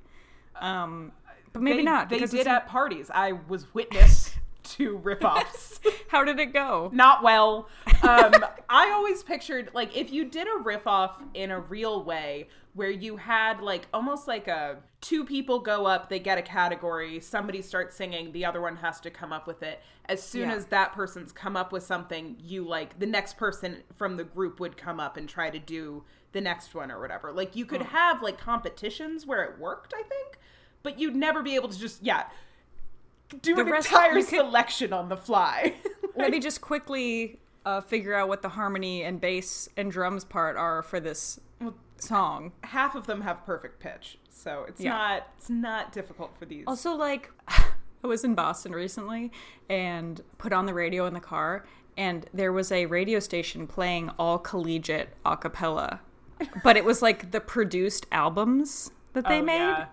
Um but maybe they, not They did at parties. I was witness to ripoffs. How did it go? not well. Um, I always pictured like if you did a riff off in a real way where you had like almost like a two people go up, they get a category, somebody starts singing, the other one has to come up with it. As soon Yeah. as that person's come up with something, you like the next person from the group would come up and try to do the next one or whatever. Like you could have like competitions where it worked, I think, but you'd never be able to just yeah do The an rest- entire you could- selection on the fly. Let me just quickly uh, figure out what the harmony and bass and drums part are for this song. half of them have perfect pitch, so it's Yeah. not it's not difficult for these. Also, like, I was in Boston recently and put on the radio in the car, and there was a radio station playing all collegiate a cappella, but it was like the produced albums that they Oh, made. yeah.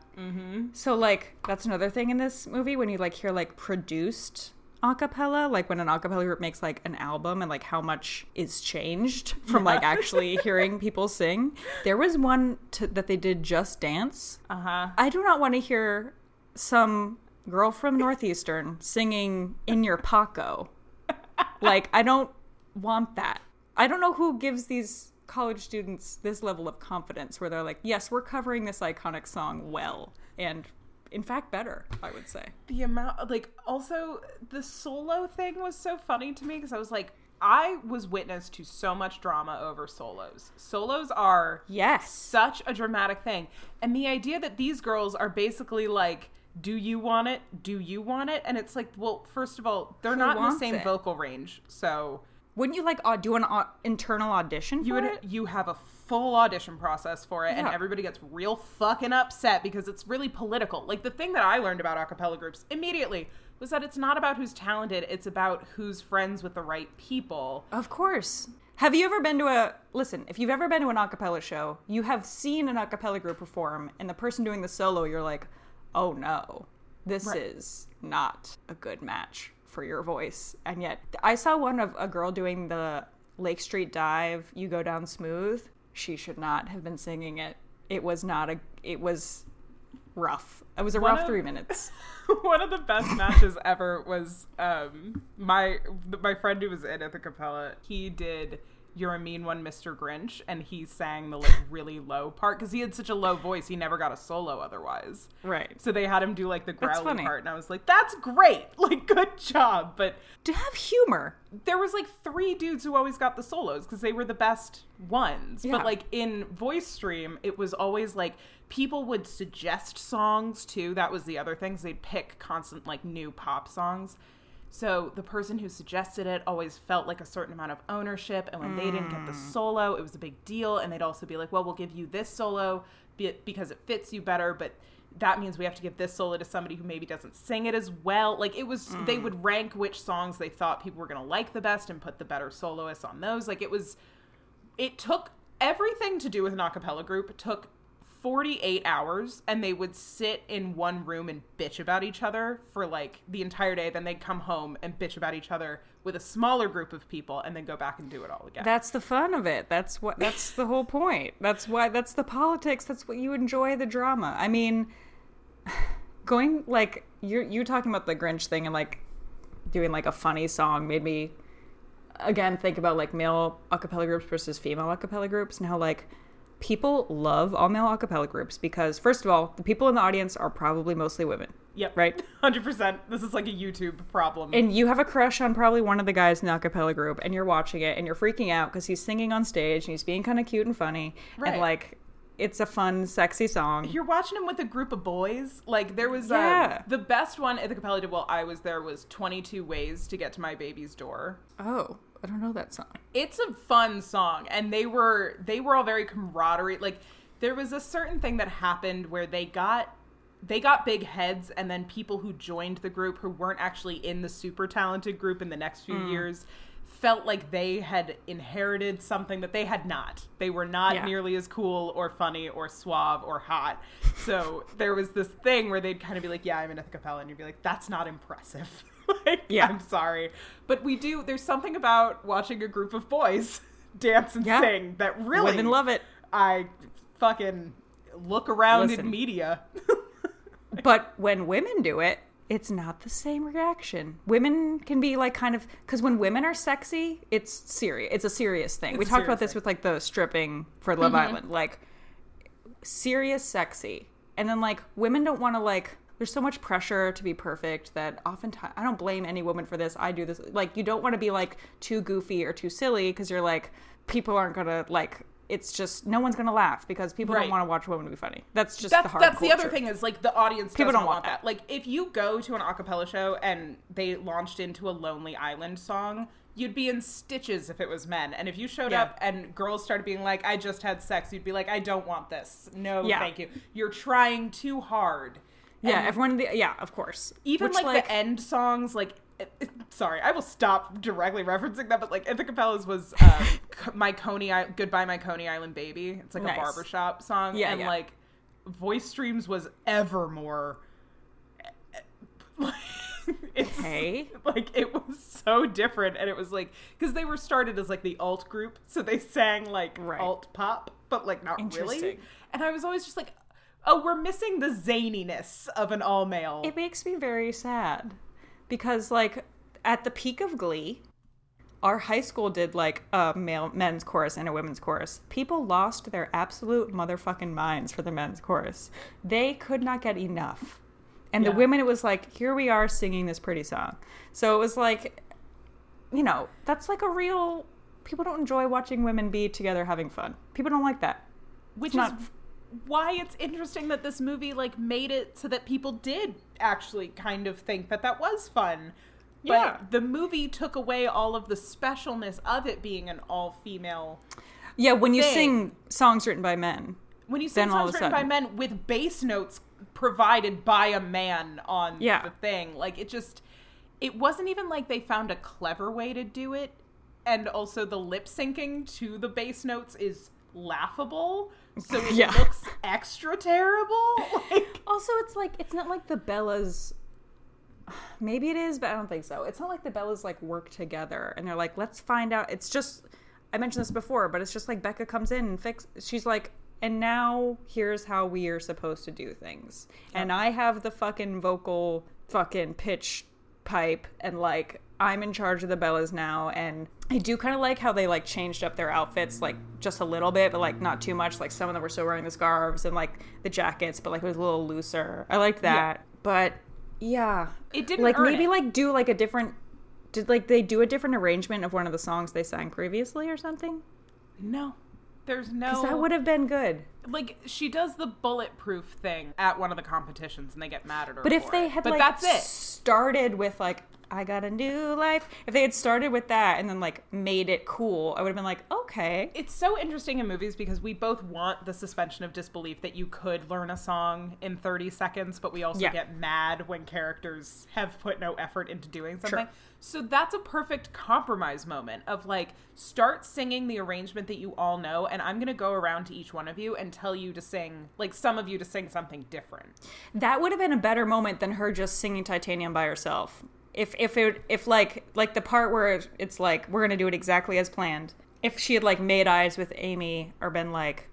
So, like, that's another thing in this movie when you like hear like produced a cappella, like when an a cappella group makes like an album and like how much is changed from like actually hearing people sing. There was one to, that they did just dance. Uh huh. I do not want to hear some girl from Northeastern singing in your Paco. Like, I don't want that. I don't know who gives these college students this level of confidence where they're like, yes, we're covering this iconic song well. And in fact, better, I would say. The amount, like, also the solo thing was so funny to me because I was like, I was witness to so much drama over solos. Solos are Yes. such a dramatic thing, and the idea that these girls are basically like. Do you want it? Do you want it? And it's like, well, first of all, they're Who not in the same it? vocal range, so Wouldn't you like au- do an au- internal audition for you would it? you have a full audition process for it and everybody gets real fucking upset because it's really political like the thing that i learned about a cappella groups immediately was that it's not about who's talented it's about who's friends with the right people Of course. Have you ever been to a listen? If you've ever been to an a cappella show, you have seen an a cappella group perform, and the person doing the solo, you're like, oh no, this Right. is not a good match for your voice. And yet, I saw one of a girl doing the Lake Street Dive. You go down smooth. She should not have been singing it. It was not a. It was rough. It was a One rough of- three minutes. one of the best matches ever was um my my friend who was in Ithacappella he did you're a mean one mr grinch and he sang the like really low part because he had such a low voice he never got a solo otherwise Right. so they had him do like the growly part and i was like that's great like good job but To have humor. there was like three dudes who always got the solos because they were the best ones. Yeah. But like in voice stream, it was always like people would suggest songs too. That was the other things they'd pick constant like new pop songs. So the person who suggested it always felt like a certain amount of ownership, and when they didn't get the mm. solo, it was a big deal. And they'd also be like, "Well, we'll give you this solo because it fits you better," but that means we have to give this solo to somebody who maybe doesn't sing it as well. Like it was, they mm. would rank which songs they thought people were gonna like the best and put the better soloists on those. Like it was, it took everything to do with an a cappella group took 48 hours and they would sit in one room and bitch about each other for like the entire day then they'd come home and bitch about each other with a smaller group of people and then go back and do it all again That's the fun of it. That's what that's the whole point. That's why that's the politics. That's what you enjoy the drama. I mean, going like you're you talking about the Grinch thing and like doing like a funny song made me again think about like male a cappella groups versus female a cappella groups and how like people love all male a cappella groups because first of all, the people in the audience are probably mostly women. yep Right. 100% this is like a youtube problem And you have a crush on probably one of the guys in the acapella group, and you're watching it, and you're freaking out because he's singing on stage and he's being kind of cute and funny, Right. and like it's a fun, sexy song. you're watching him with a group of boys. Like there was uh, Yeah. the best one Ithacappella did while I was there was 22 ways to get to my baby's door. Oh, I don't know that song. It's a fun song and they were they were all very camaraderie. Like there was a certain thing that happened where they got they got big heads and then people who joined the group who weren't actually in the super talented group in the next few mm. years felt like they had inherited something that they had not. They were not Yeah. nearly as cool or funny or suave or hot. So there was this thing where they'd kind of be like, "Yeah, I'm in a cappella," and you'd be like, "That's not impressive." like, Yeah. I'm sorry, but we do. There's something about watching a group of boys dance and Yeah. sing that really Women love it, I fucking look around Listen. in media. but when women do it, it's not the same reaction. Women can be like kind of because when women are sexy, it's serious. It's a serious thing. we talked about this with like the stripping for Love mm-hmm. Island, like serious sexy, and then like women don't want to like. There's so much pressure to be perfect that oftentimes I don't blame any woman for this. I do this. Like you don't want to be like too goofy or too silly because you're like people aren't gonna like. It's just no one's gonna laugh because people Right. don't want to watch women be funny. That's just that's the hard that's the other thing is like the audience People don't want want that. Like if you go to an acapella show and they launched into a Lonely Island song, you'd be in stitches if it was men. And if you showed Yeah. up and girls started being like, "I just had sex," you'd be like, "I don't want this. No, Yeah. thank you. You're trying too hard." Yeah, And everyone. Yeah, of course. even Which, like, the end songs like it- it- sorry i will stop directly referencing that but like Ithacappellas was uh, my coney I- goodbye my coney island baby it's like Nice. a barbershop song Yeah, and yeah. like voice streams was ever more it's Okay. like it was so different and it was like because they were started as like the alt group so they sang like Right. alt pop but like not really and i was always just like oh we're missing the zaniness of an all male It makes me very sad because, like, at the peak of Glee, our high school did like a male men's chorus and a women's chorus. People lost their absolute motherfucking minds for the men's chorus. They could not get enough. And Yeah. the women, it was like, here we are singing this pretty song. So it was like, you know, that's like a real. People don't enjoy watching women be together having fun. People don't like that. which not- is why it's interesting that this movie like made it so that people did actually kind of think that that was fun but Yeah. the movie took away all of the specialness of it being an all-female Yeah, when you Thing. sing songs written by men. when you sing songs written by men with bass notes provided by a man on Yeah. the thing like it just it wasn't even like they found a clever way to do it and also the lip syncing to the bass notes is laughable so it Yeah. looks extra terrible like Also, it's like it's not like the Bellas. Maybe it is, but I don't think so. It's not like the Bellas like work together and they're like, let's find out. It's just I mentioned this before, but it's just like Becca comes in and fix. She's like, and now here's how we are supposed to do things. And I have the fucking vocal fucking pitch pipe and like I'm in charge of the Bellas now and I do kind of like how they like changed up their outfits like just a little bit but like not too much like some of them were still wearing the scarves and like the jackets but like it was a little looser. I liked that. But yeah, It didn't like maybe it. like do like a different did like they do a different arrangement of one of the songs they sang previously or something? No. There's no Cuz that would have been good. like she does the bulletproof thing at one of the competitions and they get mad at her. But if they it. had But like that's it. started with like I got a new life. If they had started with that and then like made it cool, I would have been like, okay. It's so interesting in movies because we both want the suspension of disbelief that you could learn a song in 30 seconds, but we also Yeah. get mad when characters have put no effort into doing something. Sure. something. So that's a perfect compromise moment of like start singing the arrangement that you all know and I'm going to go around to each one of you and tell you to sing like some of you to sing something different. That would have been a better moment than her just singing Titanium by herself. If if it if like like the part where it's like we're gonna do it exactly as planned. If she had like made eyes with Amy or been like,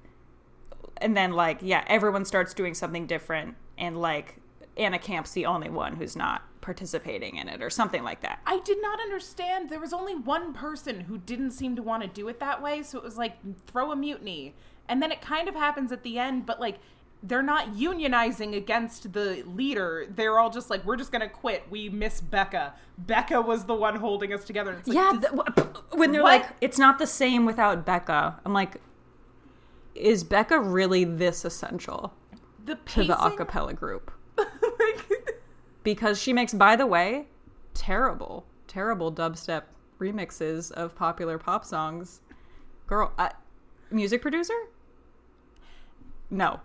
and then like yeah, everyone starts doing something different, and like Anna Camp's the only one who's not participating in it or something like that. I did not understand. There was only one person who didn't seem to want to do it that way, so it was like throw a mutiny. And then it kind of happens at the end, but like they're not unionizing against the leader. They're all just like, we're just gonna quit. We miss Becca. Becca was the one holding us together. It's like, Yeah, th- when they're What? like, it's not the same without Becca. I'm like, is Becca really this essential the to the acapella group? like, Because she makes, by the way, terrible, terrible dubstep remixes of popular pop songs. Girl, I, music producer? No.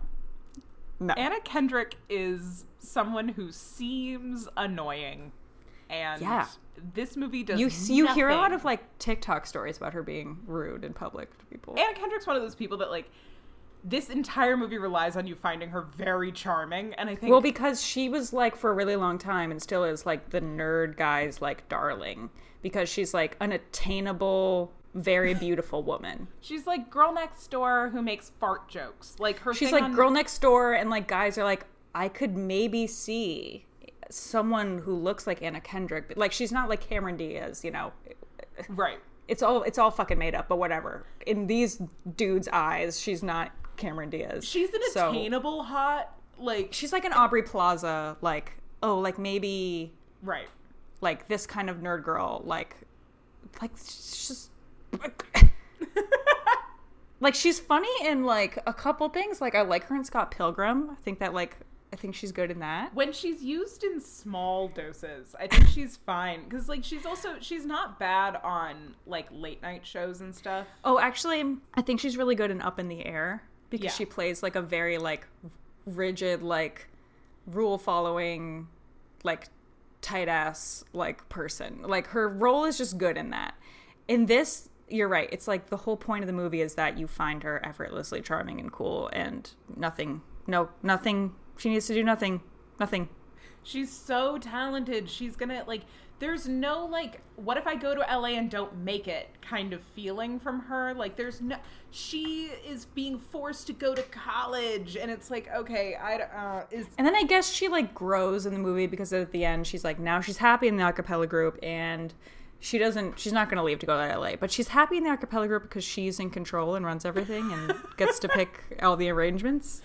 No. Anna Kendrick is someone who seems annoying, and Yeah. this movie does. you you hear a lot of like TikTok stories about her being rude in public to people. Anna Kendrick's one of those people that like this entire movie relies on you finding her very charming, and I think Well, because she was like for a really long time and still is like the nerd guy's like darling because she's like an attainable, very beautiful woman. she's like girl next door who makes fart jokes. Like her, She's like on- girl next door, and like guys are like, I could maybe see someone who looks like Anna Kendrick. Like she's not like Cameron Diaz, you know. Right. It's all it's all fucking made up, but whatever. In these dudes' eyes, she's not Cameron Diaz. She's an So- attainable hot like she's like an Aubrey Plaza, like oh, like maybe right. like this kind of nerd girl, like like she's just like she's funny in like a couple things. Like I like her in Scott Pilgrim. I think that like I think she's good in that. When she's used in small doses, I think she's fine cuz like she's also she's not bad on like late night shows and stuff. Oh, actually, I think she's really good in Up in the Air because Yeah. she plays like a very like rigid, like rule following, like tight ass like person. Like her role is just good in that. In this, you're right. It's like the whole point of the movie is that you find her effortlessly charming and cool, and nothing, no, nothing. She needs to do nothing, nothing. She's so talented. She's gonna like. There's no like, what if I go to LA and don't make it kind of feeling from her. Like, there's no. She is being forced to go to college, and it's like, okay, I uh, is And then I guess she like grows in the movie because at the end she's like now she's happy in the acapella group and she doesn't she's not going to leave to go to LA, but she's happy in the acapella group because she's in control and runs everything and gets to pick all the arrangements.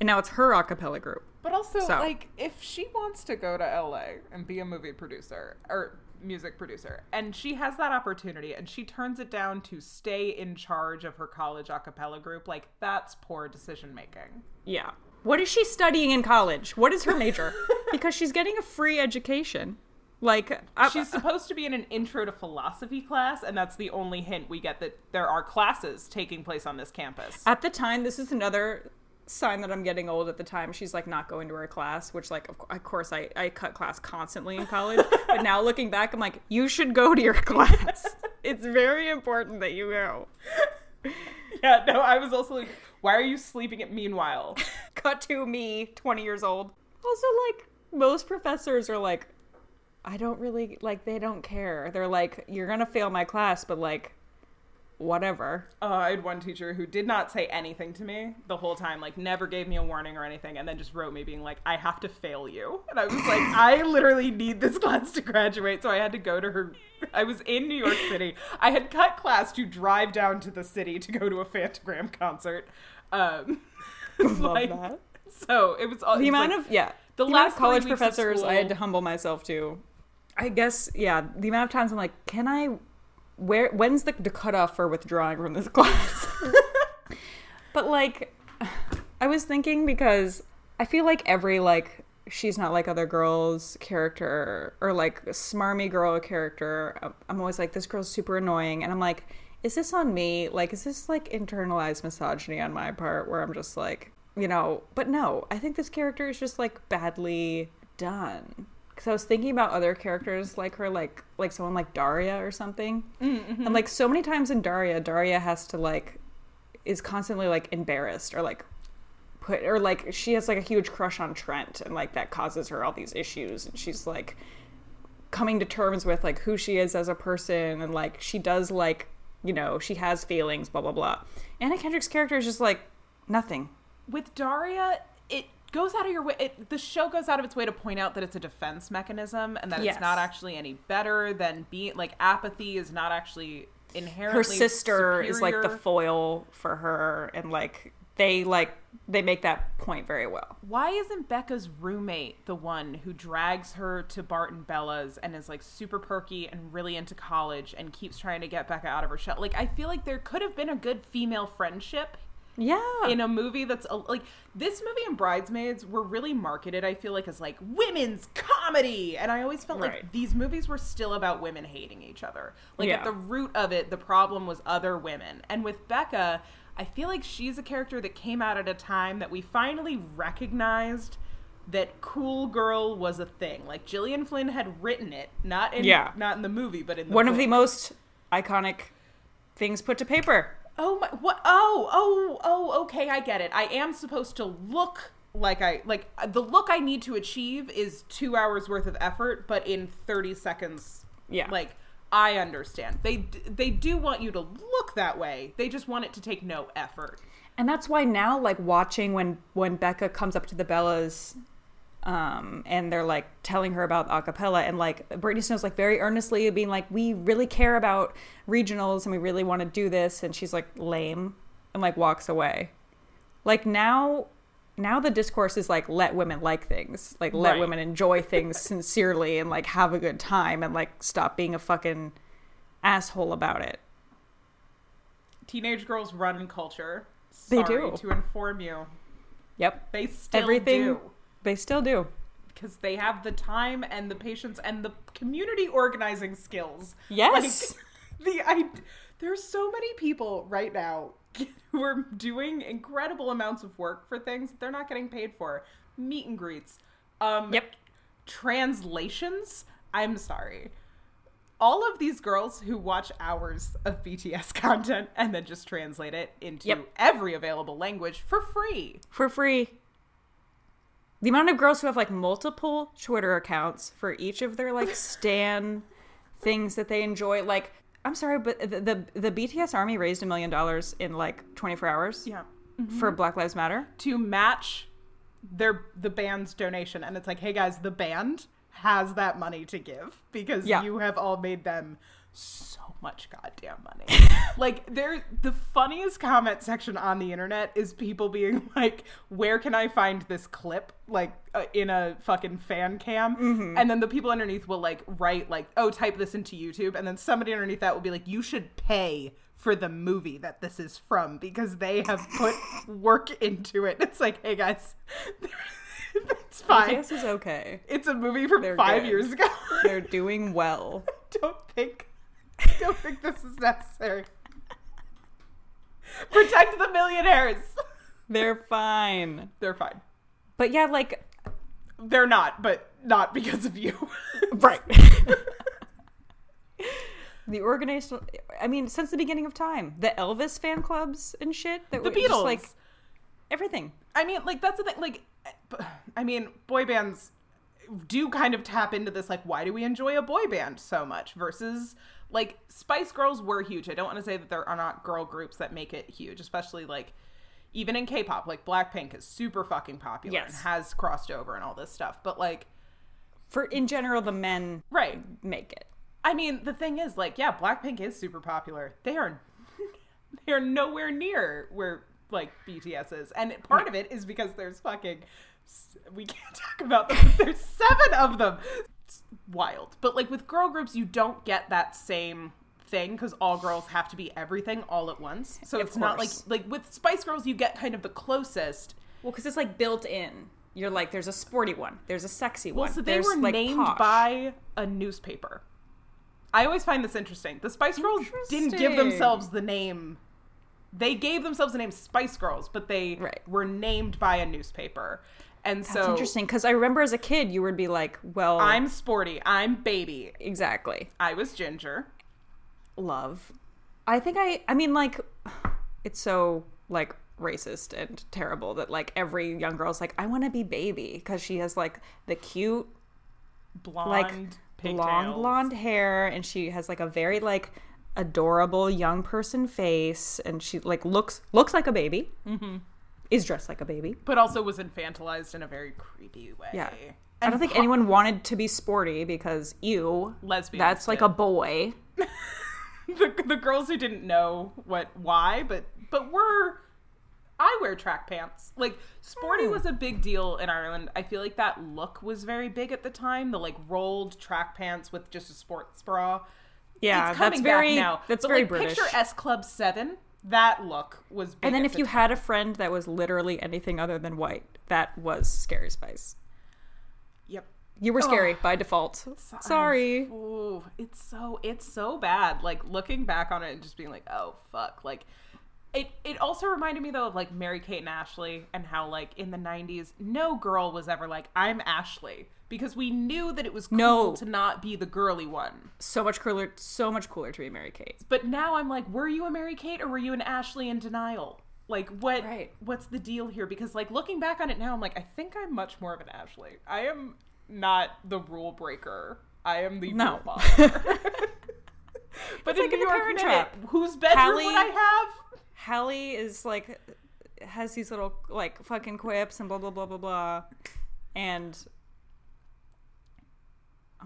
And now it's her acapella group. But also, So- like, if she wants to go to LA and be a movie producer or music producer, and she has that opportunity and she turns it down to stay in charge of her college a cappella group, like, that's poor decision making. Yeah. What is she studying in college? What is her major? because she's getting a free education. Like I, She's supposed to be in an intro to philosophy class, and that's the only hint we get that there are classes taking place on this campus. At the time, this is another sign that I'm getting old. At the time, she's like not going to her class, which like of, of course I I cut class constantly in college. but now looking back, I'm like, you should go to your class. it's very important that you go. yeah, no, I was also like, why are you sleeping at meanwhile? Cut to me, 20 years old. Also, like most professors are like, I don't really like. They don't care. They're like, you're gonna fail my class, but like, whatever. Uh, I had one teacher who did not say anything to me the whole time, like never gave me a warning or anything, and then just wrote me being like, "I have to fail you," and I was like, "I literally need this class to graduate," so I had to go to her. I was in New York City. I had cut class to drive down to the city to go to a Fantagram concert. Um, like, that. So it was all the amount like- of yeah the the, last of college professors I had to humble myself to. I guess yeah, the amount of times I'm like, can I? Where when's the, the cutoff for withdrawing from this class? but like, I was thinking because I feel like every like she's not like other girls character or like smarmy girl character, I'm- I'm always like this girl's super annoying, and I'm like. Is this on me? Like, is this like internalized misogyny on my part where I'm just like, you know, but no, I think this character is just like badly done. Because I was thinking about other characters like her, like like someone like Daria or something, mm, and mm-hmm. like so many times in Daria, Daria has to like is constantly like embarrassed or like put or like she has like a huge crush on Trent, and like that causes her all these issues, and she's like coming to terms with like who she is as a person, and like she does like you know she has feelings, blah blah blah. Anna Kendrick's character is just like nothing. with Daria, it goes out of your way. It, the show goes out of its way to point out that it's a defense mechanism and that Yes. it's not actually any better than being like apathy is not actually inherently. her sister is like the foil for her and like they like they make that point very well Why isn't Becca's roommate the one who drags her to Barden Bella's and is like super perky and really into college and keeps trying to get Becca out of her shell? Like, I feel like there could have been a good female friendship yeah in a movie that's a, like this movie and Bridesmaids were really marketed. I feel like as like women's comedy, and I always felt like these movies were still about women hating each other. Like at the root of it, the problem was other women. And with Becca, I feel like she's a character that came out at a time that we finally recognized that cool girl was a thing. Like Gillian Flynn had written it, not in Yeah. not in the movie, but in the one of the most iconic things put to paper Oh my! What? Oh, oh, oh. Okay, I get it. I am supposed to look like I like the look I need to achieve is two hours worth of effort, but in thirty seconds. Yeah. Like I understand. They they do want you to look that way. They just want it to take no effort. and that's why now like watching when when becca comes up to the bellas Um, and they're like telling her about acapella and like Brittany Snow's like very earnestly being like, we really care about regionals and we really want to do this. And she's like lame and like walks away. Like now, now the discourse is like let women like things, like let Right. women enjoy things sincerely and like have a good time and like stop being a fucking asshole about it. Teenage girls run culture. They do. to inform you. Yep. They still Everything do. They still do. because they have the time and the patience and the community organizing skills. Yes. Like, the I there's so many people right now who are doing incredible amounts of work for things that they're not getting paid for. Meet and greets. Um Yep. translations. I'm sorry. All of these girls who watch hours of BTS content and then just translate it into Yep. every available language for free. for free. The amount of girls who have like multiple Twitter accounts for each of their like stan things that they enjoy. Like, I'm sorry, but the the, the BTS army raised a million dollars in like 24 hours Yeah. Mm-hmm. for Black Lives Matter. to match their the band's donation and it's like hey guys the band has that money to give because Yeah. you have all made them so much goddamn money like there the funniest comment section on the internet is people being like where can i find this clip like uh, in a fucking fan cam and then the people underneath will like write like oh type this into youtube and then somebody underneath that will be like you should pay for the movie that this is from because they have put work into it. It's like, hey guys, it's fine. BTS is okay. It's a movie from They're five good. years ago. They're doing well. don't think, don't think this is necessary. Protect the millionaires. They're fine. They're fine. But yeah, like They're not, but not because of you. right. the organizational I mean, since the beginning of time, the Elvis fan clubs and shit that the were just, Beatles. like everything. I mean, like that's the thing. Like, I mean, boy bands do kind of tap into this. Like, why do we enjoy a boy band so much versus like Spice Girls were huge. I don't want to say that there are not girl groups that make it huge, especially like even in K-pop. Like Blackpink is super fucking popular and Yes. has crossed over and all this stuff. But like, For in general the men right? make it. I mean, the thing is, like, yeah, Blackpink is super popular. They are, they are nowhere near where like BTS is, and part of it is because there's fucking, we can't talk about them. There's seven of them. It's wild, but like with girl groups, you don't get that same thing because all girls have to be everything all at once. So Of it's not like like with Spice Girls, you get kind of the closest. Well, because it's like built in. You're like, there's a sporty one, there's a sexy one. Well, one. so they there's, were like, named posh. by a newspaper. I always find this interesting. The Spice Girls didn't give themselves the name. They gave themselves the name Spice Girls, but they Right. were named by a newspaper. And That's so interesting because I remember as a kid, you would be like, well, I'm sporty. I'm baby. exactly I was ginger. love. I think I, I mean, like, it's so like racist and terrible that like every young girl's like, I want to be baby because she has like the cute Blonde, like pigtails. long blonde hair and she has like a very like adorable young person face and she like looks looks like a baby mm-hmm. Is dressed like a baby but also was infantilized in a very creepy way. yeah i don't think po- anyone wanted to be sporty because ew lesbians. that's like did. a boy the, the girls who didn't know what why but but were i wear track pants like sporty Hmm. was a big deal in ireland i feel like that look was very big at the time the like rolled track pants with just a sports bra yeah it's coming that's very back now that's But, very like, british picture s club 7 that look was big and then if the you time. had a friend that was literally anything other than white that was scary spice yep you were scary by default sorry Ooh, it's so it's so bad. Like looking back on it and just being like, oh fuck. Like it it also reminded me though of like Mary Kate and Ashley and how like in the nineties no girl was ever like, I'm Ashley. Because we knew that it was cool No. to not be the girly one. so much cooler so much cooler to be mary kate But now I'm like, were you a Mary Kate or were you an Ashley in denial? Like what Right. what's the deal here? Because like looking back on it now, I'm like, I think I'm much more of an Ashley. I am not the rule breaker. I am the No. rule follower. but It's in like in New The York Parent Minute, Trap. whose bedroom Hallie- would I have? Hallie is like has these little like fucking quips and blah blah blah blah blah, and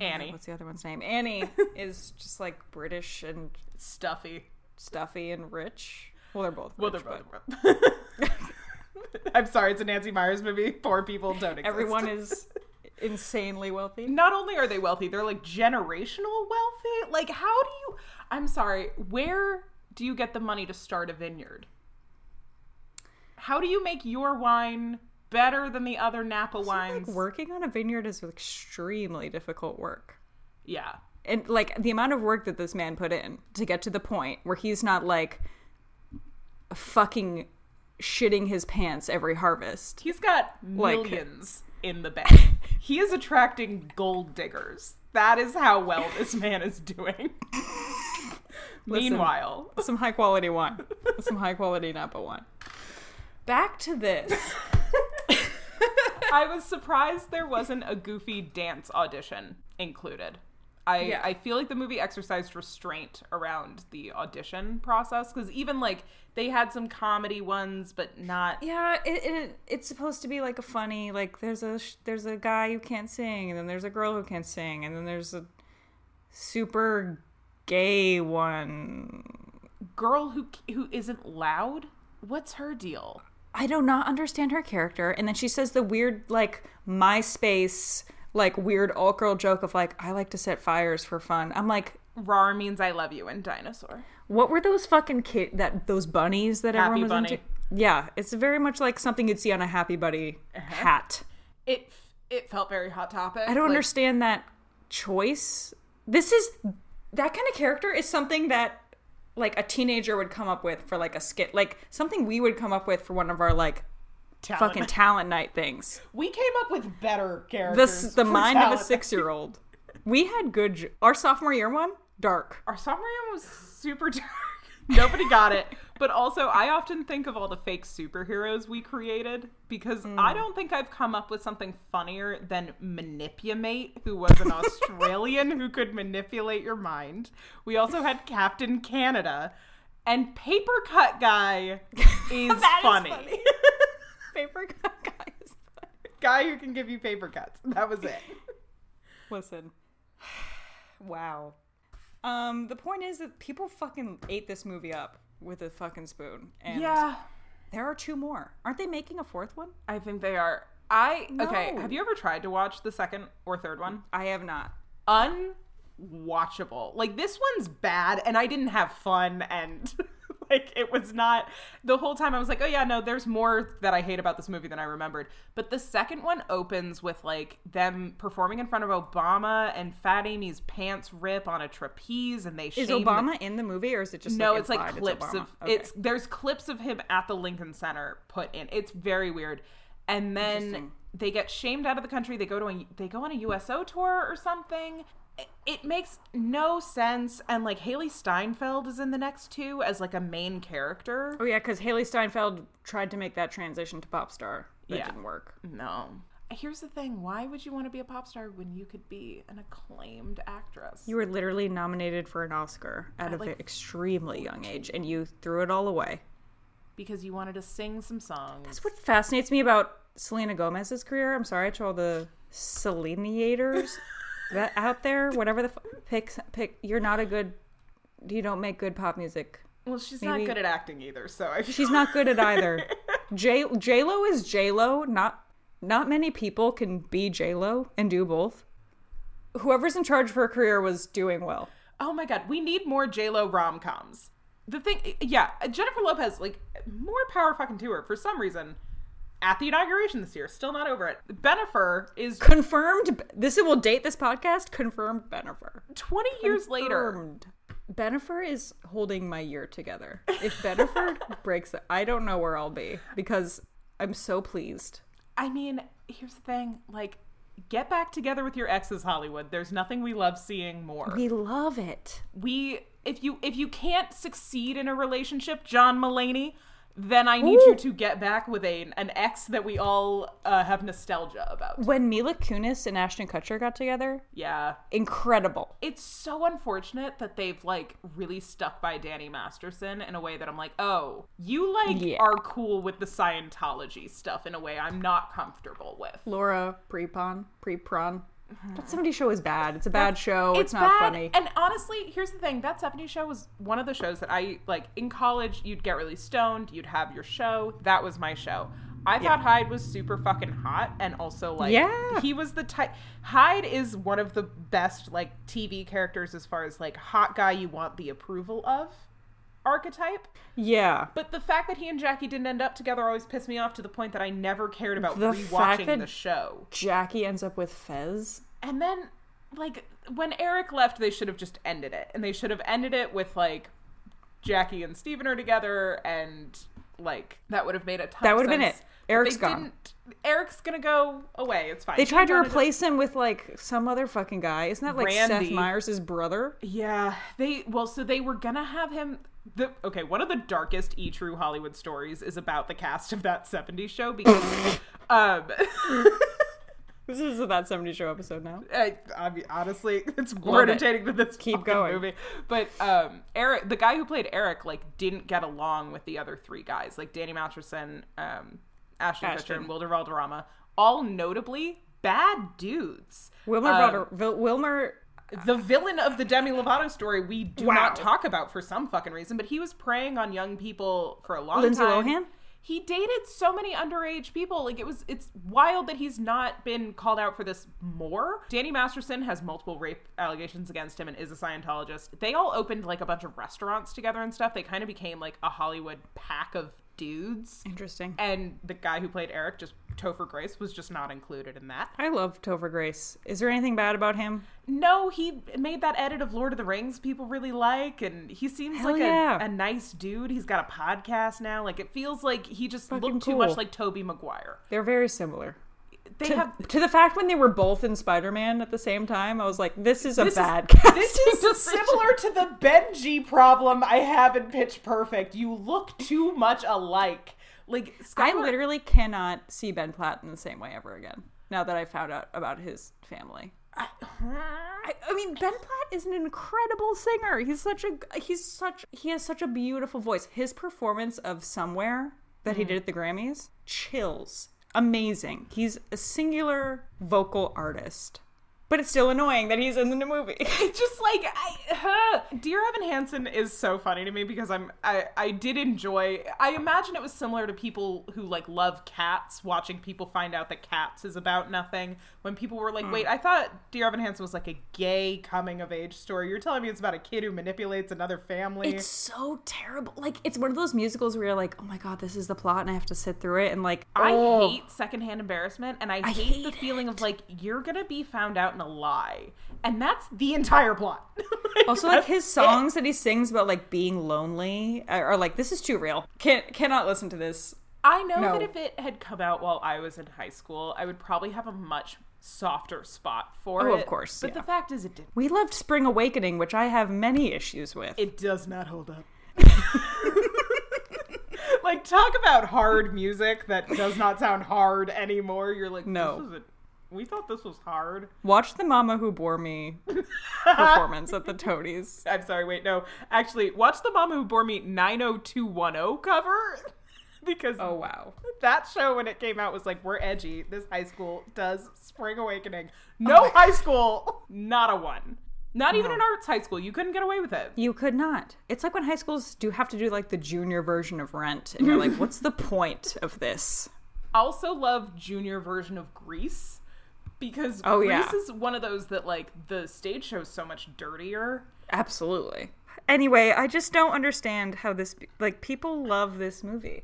Oh God, Annie. what's the other one's name? Annie is just like British and Stuffy. stuffy and rich. Well, they're both. Well, they're both. but I'm sorry, it's a Nancy Meyers movie. Poor people don't exist. Everyone is insanely wealthy. Not only are they wealthy, they're like generational wealthy. Like, how do you? I'm sorry. Where do you get the money to start a vineyard? How do you make your wine better than the other Napa wines? Like working on a vineyard is extremely difficult work. Yeah. and like the amount of work that this man put in to get to the point where he's not like fucking shitting his pants every harvest. He's got Like- millions in the bank. he is attracting gold diggers. That is how well this man is doing. Meanwhile, Some high quality wine. Some high quality Napa wine. Back to this. I was surprised there wasn't a goofy dance audition included. I, Yeah. I feel like the movie exercised restraint around the audition process because even like they had some comedy ones, but not. Yeah, it, it it's supposed to be like a funny like there's a sh- there's a guy who can't sing and then there's a girl who can't sing and then there's a super gay one. Girl who who isn't loud. What's her deal? I do not understand her character. And then she says the weird, like, MySpace, like, weird alt girl joke of, like, I like to set fires for fun. I'm like, Rar means I love you in dinosaur. what were those fucking kid that those bunnies that Happy everyone was Bunny. into? Yeah, it's very much like something you'd see on a Happy Buddy uh-huh. hat. It it felt very hot topic. I don't Like, understand that choice. This is that kind of character is something that like a teenager would come up with for like a skit, like something we would come up with for one of our like talent. fucking talent night things. We came up with better characters. the for mind of a six year old. We had good. Our sophomore year one, dark. Our sophomore year was super dark. Nobody got it. But also, I often think of all the fake superheroes we created because Hmm. I don't think I've come up with something funnier than Manipulate, who was an Australian who could manipulate your mind. We also had Captain Canada, and Paper Cut Guy is That is funny. funny. Paper cut guys. Guy who can give you paper cuts. That was it. Listen. wow. Um, the point is that people fucking ate this movie up with a fucking spoon, and Yeah, there are two more. Aren't they making a fourth one? I think they are. I okay. Have you ever tried to watch the second or third one? I have not. unwatchable. Like this one's bad and I didn't have fun and like it was not the whole time I was like, "Oh yeah, no, there's more that I hate about this movie than I remembered." But the second one opens with like them performing in front of Obama and Fat Amy's pants rip on a trapeze and they Is the- Obama in the movie, or is it just no, like, it's like clips Obama? of Okay. it's there's clips of him at the Lincoln Center put in. It's very weird. And then they get shamed out of the country. They go to a they go on a USO tour or something. It, makes no sense. And like Hailee Steinfeld is in the next two as like a main character. Oh yeah, because Hailee Steinfeld tried to make that transition to pop star. That Yeah. didn't work. No. Here's the thing: Why would you want to be a pop star when you could be an acclaimed actress? You were literally nominated for an Oscar at, a like, ve- extremely young age, and you threw it all away. because you wanted to sing some songs. That's what fascinates me about Selena Gomez's career. I'm sorry to all the Seleniators that out there. Whatever the f- pick, pick. You're not a good. You don't make good pop music. well, she's maybe- not good at acting either, so I She's not good at either. J J Lo is J Lo. Not not many people can be J Lo and do both. Whoever's in charge of her career was doing well. Oh my god, we need more J Lo rom coms. The thing, yeah, Jennifer Lopez, like more power fucking to her for some reason. At the inauguration this year, still not over it. Bennifer is Confirmed. This will date this podcast. Confirmed. Bennifer. 20 years later. Confirmed. Bennifer is holding my year together. If Bennifer breaks it, I don't know where I'll be because I'm so pleased. I mean, here's the thing, like get back together with your exes Hollywood. There's nothing we love seeing more. We love it. we if you if you can't succeed in a relationship, John Mulaney, then I need you to get back with a an ex that we all uh, have nostalgia about. When Mila Kunis and Ashton Kutcher got together, Yeah. incredible. it's so unfortunate that they've like really stuck by Danny Masterson in a way that I'm like, oh, you like Yeah. are cool with the Scientology stuff in a way I'm not comfortable with. Laura Prepon, Prepron. That 70s show is bad. It's a bad show. It's, not bad. funny. And honestly, here's the thing: that '70s show was one of the shows that I like. In college, you'd get really stoned. You'd have your show. That was my show. I thought Hyde was super fucking hot, and also like, Yeah. he was the type. Hyde is one of the best like TV characters as far as like hot guy you want the approval of archetype. yeah. But the fact that he and Jackie didn't end up together always pissed me off to the point that I never cared about The fact rewatching that- the show. Jackie ends up with Fez. And then, like, when Eric left, they should have just ended it. And they should have ended it with, like, Jackie and Steven are together, and, like, that would have made a ton That of would have been sense. it. Eric's they gone. didn't- Eric's gonna go away. It's fine. They He tried to replace him with like some other fucking guy. Isn't that like Seth Meyers' brother? Yeah, they well, so they were gonna have him. The okay, one of the darkest e true Hollywood stories is about the cast of that '70s show because, um, This is a that 70 show episode now. I, I mean, honestly, it's more Love it. entertaining than this Keep going. movie. But um, Eric, the guy who played Eric, like didn't get along with the other three guys, like Danny Masterson, um, Ashton Kutcher, Ashton. and Wilder Valderrama, all notably bad dudes. Wilmer, Um, Vil- Wilmer the villain of the Demi Lovato story we do Wow. not talk about for some fucking reason, but he was preying on young people for a long Lindsay time. Lohan? He dated so many underage people. Like it was it's wild that he's not been called out for this more. Danny Masterson has multiple rape allegations against him and is a Scientologist. They all opened like a bunch of restaurants together and stuff. They kind of became like a Hollywood pack of dudes. Interesting. And the guy who played Eric, just Topher Grace, was just not included in that. I love Topher Grace. Is there anything bad about him? No, he made that edit of Lord of the Rings people really like, and he seems Hell like yeah. a, a nice dude. He's got a podcast now. Like it feels like he just Fucking looked too much like Tobey Maguire. They're very similar. They To, have to the fact when they were both in Spider-Man at the same time, I was like, this is a this bad is, casting This is decision. similar to the Benji problem I have in Pitch Perfect. You look too much alike. Like I literally cannot see Ben Platt in the same way ever again. Now that I found out about his family. I, I mean, Ben Platt is an incredible singer. He's such a he's such he has such a beautiful voice. His performance of Somewhere that he mm. did at the Grammys, chills. Amazing. He's a singular vocal artist. But it's still annoying that he's in the movie. Just like I, huh. Dear Evan Hansen is so funny to me because I'm I I did enjoy. I imagine it was similar to people who like love cats watching people find out that Cats is about nothing. When people were like, "Wait, hmm. I thought Dear Evan Hansen was like a gay coming of age story. You're telling me it's about a kid who manipulates another family." It's so terrible. Like it's one of those musicals where you're like, "Oh my god, this is the plot," and I have to sit through it and like, I oh. hate secondhand embarrassment, and I, I hate, the hate feeling of like you're gonna be found out a lie, and that's the entire plot. Like, Also, like his it. songs that he sings about like being lonely are, are like, "This is too real. Can't cannot listen to this." I know No. that if it had come out while I was in high school, I would probably have a much softer spot for Oh, it. of course, But yeah. the fact is, it didn't. We loved Spring Awakening, which I have many issues with. It does not hold up. like talk about hard music that does not sound hard anymore. You're like, No. We thought this was hard. Watch the Mama Who Bore Me performance at the Toadies. I'm sorry, wait, no. Actually, watch the Mama Who Bore Me 90210 cover because Oh wow. that show when it came out was like we're edgy. This high school does Spring Awakening. Oh No high school, not a one. Not even an arts high school. You couldn't get away with it. You could not. It's like when high schools do have to do like the junior version of Rent, and you're like, "What's the point of this?" Also love junior version of Grease because Oh, Grease yeah. is one of those that like the stage show's so much dirtier. Absolutely. Anyway, I just don't understand how this like people love this movie.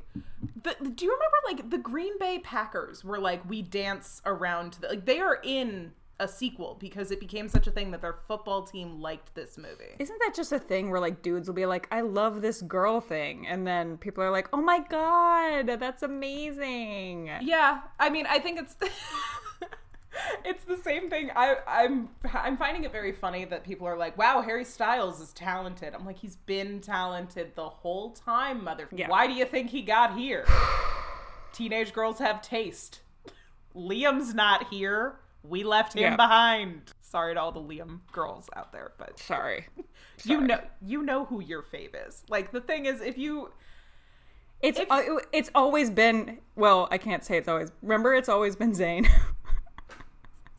The, do you remember like the Green Bay Packers were like we dance around the, like they are in a sequel because it became such a thing that their football team liked this movie. Isn't that just a thing where like dudes will be like, "I love this girl thing," and then people are like, "Oh my god, that's amazing." Yeah, I mean, I think it's it's the same thing. I I'm I'm finding it very funny that people are like, "Wow, Harry Styles is talented." I'm like, he's been talented the whole time, mother. Yeah. Why do you think he got here? Teenage girls have taste. Liam's not here. We left him Yeah. behind. Sorry to all the Liam girls out there, but Sorry. you know you know who your fave is. Like the thing is, if you It's If- it's always been well, I can't say it's always. Remember, it's always been Zayn.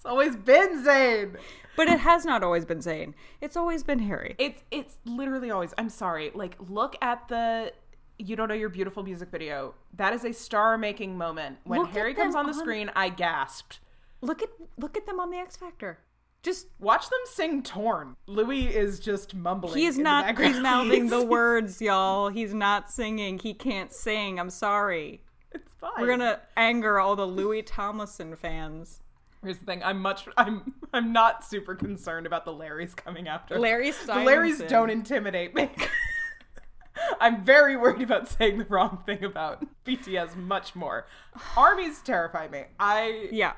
It's always been Zayn. But it has not always been Zayn. It's always been Harry. It's it's literally always. I'm sorry. Like look at the you don't know your beautiful music video. That is a star-making moment. When Look Harry comes on the on- screen, I gasped. Look at look at them on the X Factor. Just Watch them sing "Torn." Louis is just mumbling. he is in not background. he's mouthing the words, y'all. He's not singing. He can't sing. I'm sorry. It's fine. We're gonna anger all the Louis Tomlinson fans. Here's the thing. I'm much. I'm. I'm not super concerned about the Larrys coming after. us. Larry The Larrys don't intimidate me. I'm very worried about saying the wrong thing about BTS much more. Armies terrify me. I Yeah.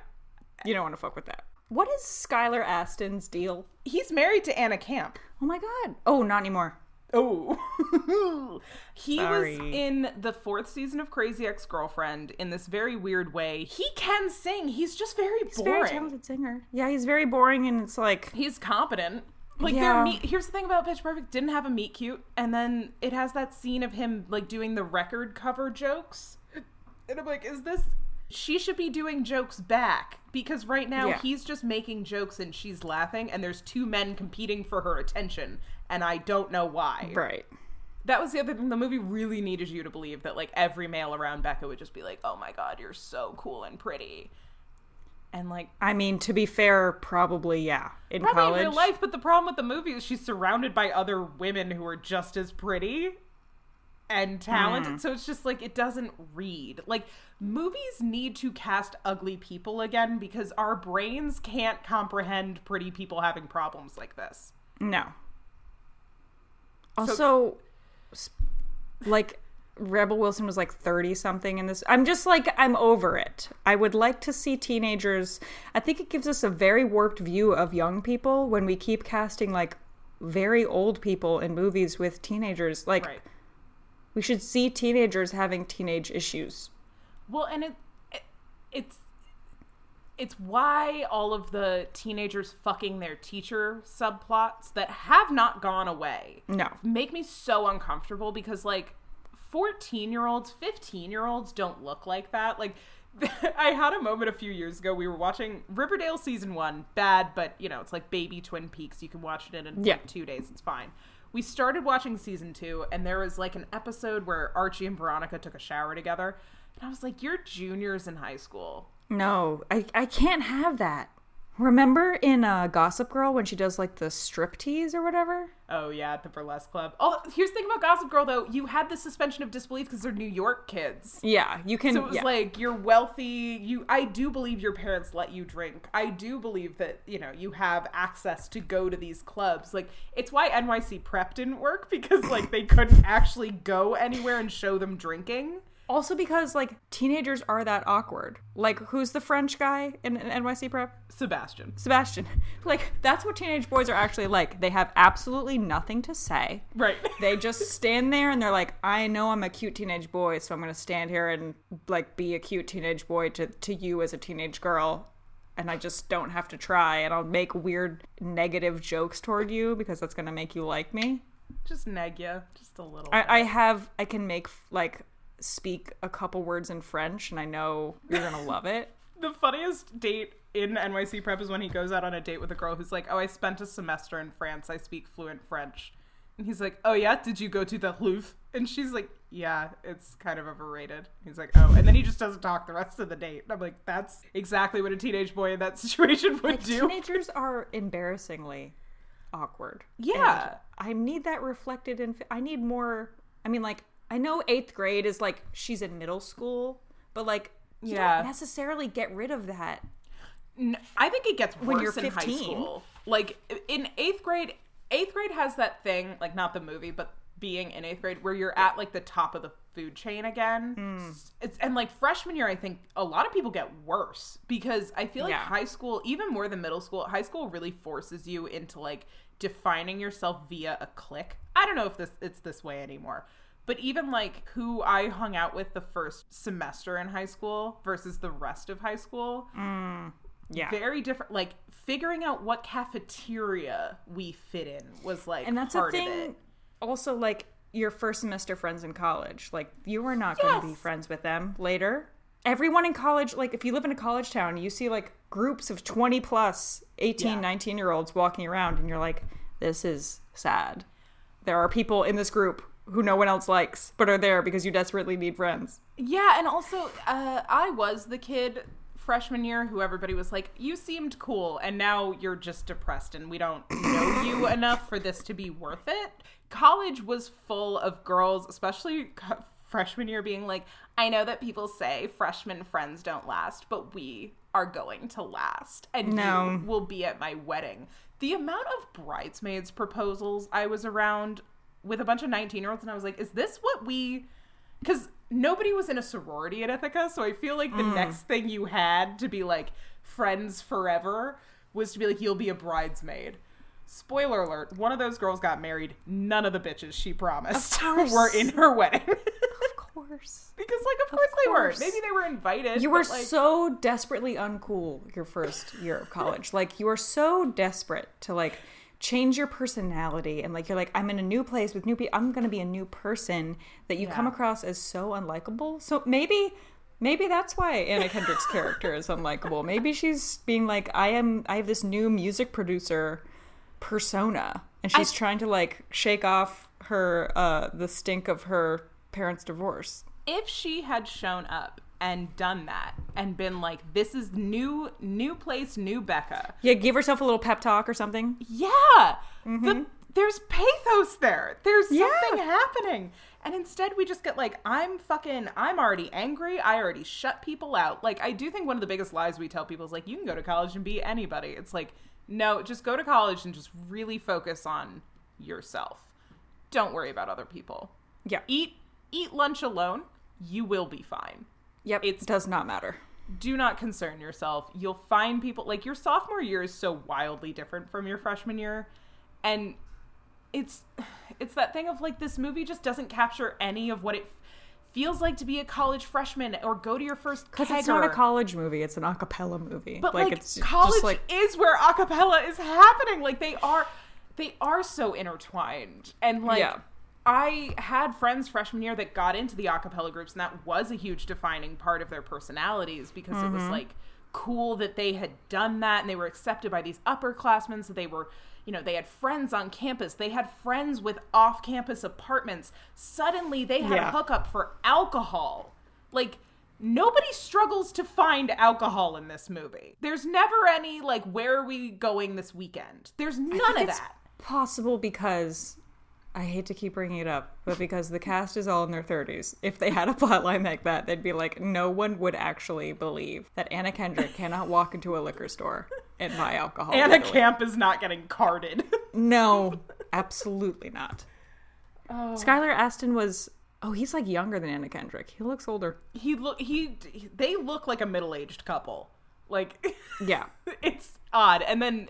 You don't want to fuck with that. What is Skylar Astin's deal? he's married to Anna Camp. Oh my god. Oh, not anymore. Oh. he Sorry. was in the fourth season of Crazy Ex-Girlfriend in this very weird way. He can sing. He's just very He's boring. very talented singer. Yeah, he's very boring and it's like he's competent. Like Yeah. their meet. Here's the thing about Pitch Perfect: didn't have a meet cute, and then it has that scene of him like doing the record cover jokes, and I'm like, is this? She should be doing jokes back because right now Yeah. he's just making jokes and she's laughing, and there's two men competing for her attention, and I don't know why. right. That was the other thing. The movie really needed you to believe that like every male around Becca would just be like, "Oh my god, you're so cool and pretty," and like I mean, to be fair, probably yeah. In Probably college. in real life, but the problem with the movie is she's surrounded by other women who are just as pretty and talented. Hmm. So it's just like it doesn't read. Like movies need to cast ugly people again because our brains can't comprehend pretty people having problems like this. No. Also, s like Rebel Wilson was like 30 something in this. I'm just like I'm over it. I would like to see teenagers. I think it gives us a very warped view of young people when we keep casting like very old people in movies with teenagers. Like Right. we should see teenagers having teenage issues. Well, and it, it it's it's why all of the teenagers fucking their teacher subplots that have not gone away. No. make me so uncomfortable because like 14 year olds 15 year olds don't look like that. Like i had a moment a few years ago we were watching riverdale season one bad but you know it's like baby twin peaks. You can watch it in Yeah. like two days it's fine. We started watching season two and there was like an episode where archie and veronica took a shower together and i was like you're juniors in high school No, I, I can't have that. Remember in uh, Gossip Girl when she does like the strip tease or whatever? oh yeah at the burlesque club oh here's the thing about gossip girl though you had the suspension of disbelief because they're new york kids Yeah, you can. So it was yeah. like you're wealthy. You, I do believe your parents let you drink. I do believe that you know you have access to go to these clubs. Like it's why NYC prep didn't work because like they couldn't actually go anywhere and show them drinking. Also because like teenagers are that awkward. Like who's the French guy in, in NYC prep? Sebastian, Sebastian. Like that's what teenage boys are actually like. They have absolutely nothing to say. right? They just stand there and they're like, I know I'm a cute teenage boy, so I'm gonna stand here and like be a cute teenage boy to, to you as a teenage girl. And I just don't have to try and I'll make weird negative jokes toward you because that's gonna make you like me. Just neg ya, just a little. I, I have I can make like speak a couple words in French and I know you're gonna love it. the funniest date in NYC prep is when he goes out on a date with a girl who's like, "Oh, I spent a semester in France. I speak fluent French." And he's like, "Oh yeah, did you go to the Louvre?" And she's like, "Yeah, it's kind of overrated." He's like, "Oh," and then he just doesn't talk the rest of the date. And I'm like, "That's exactly what a teenage boy in that situation would do." Teenagers are embarrassingly awkward. Yeah. And I need that reflected in. I need more. I mean, like I know eighth grade is like she's in middle school, but like you Yeah. don't necessarily get rid of that. N- I think it gets worse When you're in high 15. school. Like in eighth grade, eighth grade has that thing, like not the movie, but being in eighth grade, where you're at like the top of the food chain again. Hmm. It's, and like freshman year, I think a lot of people get worse because I feel like Yeah. high school, even more than middle school, high school really forces you into like defining yourself via a clique. I don't know if this it's this way anymore. But even like who I hung out with the first semester in high school versus the rest of high school, mm, Yeah. very different like figuring out what cafeteria we fit in was like and that's a part of thing. Also, like your first semester friends in college, like you were not going to be friends with them later. everyone in college, like if you live in a college town, you see like groups of 20 plus 18, Yeah. 19 year olds walking around, and you're like, this is sad. There are people in this group who no one else likes, but are there because you desperately need friends. Yeah, and also, uh, I was the kid freshman year who everybody was like, "You seemed cool," and now you're just depressed, and we don't know you enough for this to be worth it. College was full of girls, especially freshman year, being like, "I know that people say freshman friends don't last, but we are going to last, and No. you will be at my wedding." The amount of bridesmaids proposals I was around with a bunch of 19 year olds, and I was like, "Is this what we?" because nobody was in a sorority at Ithaca, so I feel like the mm. next thing you had to be like friends forever was to be like you'll be a bridesmaid. Spoiler alert: one of those girls got married. None of the bitches she promised were in her wedding. Of course. because, like, of course they were. Maybe they were invited. You were like, so desperately uncool your first year of college. like you were so desperate to like change your personality and like you're like I'm in a new place with new people. I'm going to be a new person that you come across as so unlikable. So maybe maybe that's why Anna Kendrick's character is unlikable. Maybe she's being like I am I have this new music producer persona and she's trying to like shake off her uh the stink of her parents' divorce. if she had shown up and done that and been like, "This is new, new place, new Becca." Yeah, give herself a little pep talk or something. Yeah. The, there's pathos there. There's Mm-hmm. Yeah. something happening. And instead we just get like, I'm fucking I'm already angry. I already shut people out. Like I do think one of the biggest lies we tell people is like, you can go to college and be anybody. It's like, no, just go to college and just really focus on yourself. Don't worry about other people. Yeah. Eat eat lunch alone. You will be fine. Yep. It does not matter. do not concern yourself. You'll find people like your sophomore year is so wildly different from your freshman year. And it's it's that thing of like this movie just doesn't capture any of what it feels like to be a college freshman or go to your first Because it's not a college movie; it's an a cappella movie. But like, it's college just like is where acapella is happening. Like they are, they are so intertwined. And like, Yeah. I had friends freshman year that got into the acapella groups, and that was a huge defining part of their personalities because it Mm-hmm. was like cool that they had done that and they were accepted by these upperclassmen. So they were, you know, they had friends on campus. They had friends with off-campus apartments. Suddenly, they had Yeah. a hookup for alcohol. Like nobody struggles to find alcohol in this movie. There's never any like where are we going this weekend? There's none think of it's that. possible because I hate to keep bringing it up, but because the cast is all in their thirties, if they had a plotline like that, they'd be like, no one would actually believe that Anna Kendrick cannot walk into a liquor store and buy alcohol. Anna legally. Camp is not getting carded. No, absolutely not. oh. Skylar Astin was. Oh, he's like younger than Anna Kendrick. He looks older. He look he they look like a middle-aged couple. Like Yeah. it's odd. And then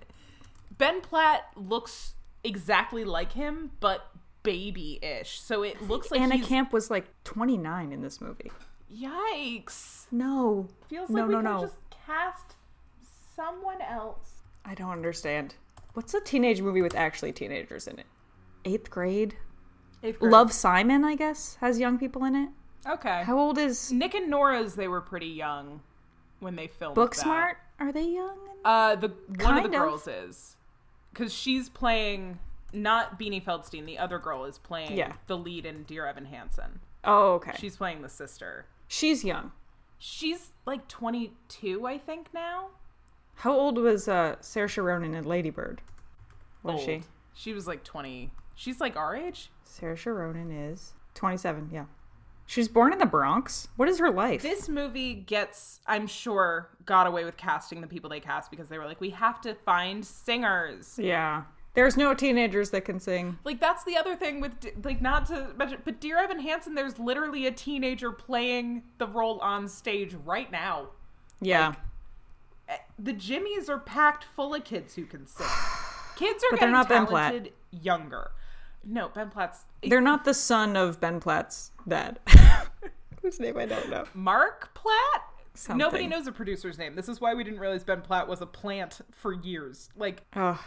Ben Platt looks exactly like him but baby-ish. So it looks like Anna he's Camp was like 29 in this movie. yikes. No. Feels no, like we no, just cast someone else. I don't understand. What's a teenage movie with actually teenagers in it? Eighth grade? Eighth grade. Love Simon, I guess, has young people in it. Okay. How old is Nick and Nora's they were pretty young when they filmed that. Booksmart? Are they young? Uh, the one Kind of of. the girls is because she's playing not Beanie Feldstein. The other girl is playing Yeah. the lead in Dear Evan Hansen. Oh, okay. She's, playing the sister. She's young. She's like 22, I think now. How old was uh, Saoirse Ronan in Lady Bird? What is she? She was like 20. She's like our age. Saoirse Ronan is 27, yeah. She's born in the Bronx. What is her life? This movie gets, I'm sure, got away with casting the people they cast because they were like, we have to find singers. yeah. There's no teenagers that can sing. Like that's the other thing with like not to mention, but Dear Evan Hansen, there's literally a teenager playing the role on stage right now. Yeah. Eh, The Jimmies are packed full of kids who can sing. Kids are But they're getting not Ben Platt. talented younger. No, Ben Platt's They're not the son of Ben Platt's dad. Whose name I don't know. Mark Platt. Something. Nobody knows a producer's name. This is why we didn't realize Ben Platt was a plant for years. Like Ugh.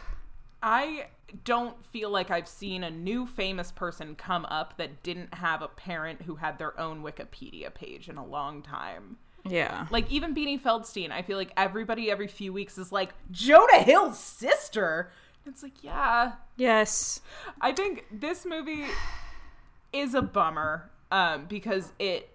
I don't feel like I've seen a new famous person come up that didn't have a parent who had their own Wikipedia page in a long time. Yeah. Like even Beanie Feldstein, I feel like everybody every few weeks is like Jonah Hill's sister. It's like, yeah. Yes. I think this movie is a bummer um, because it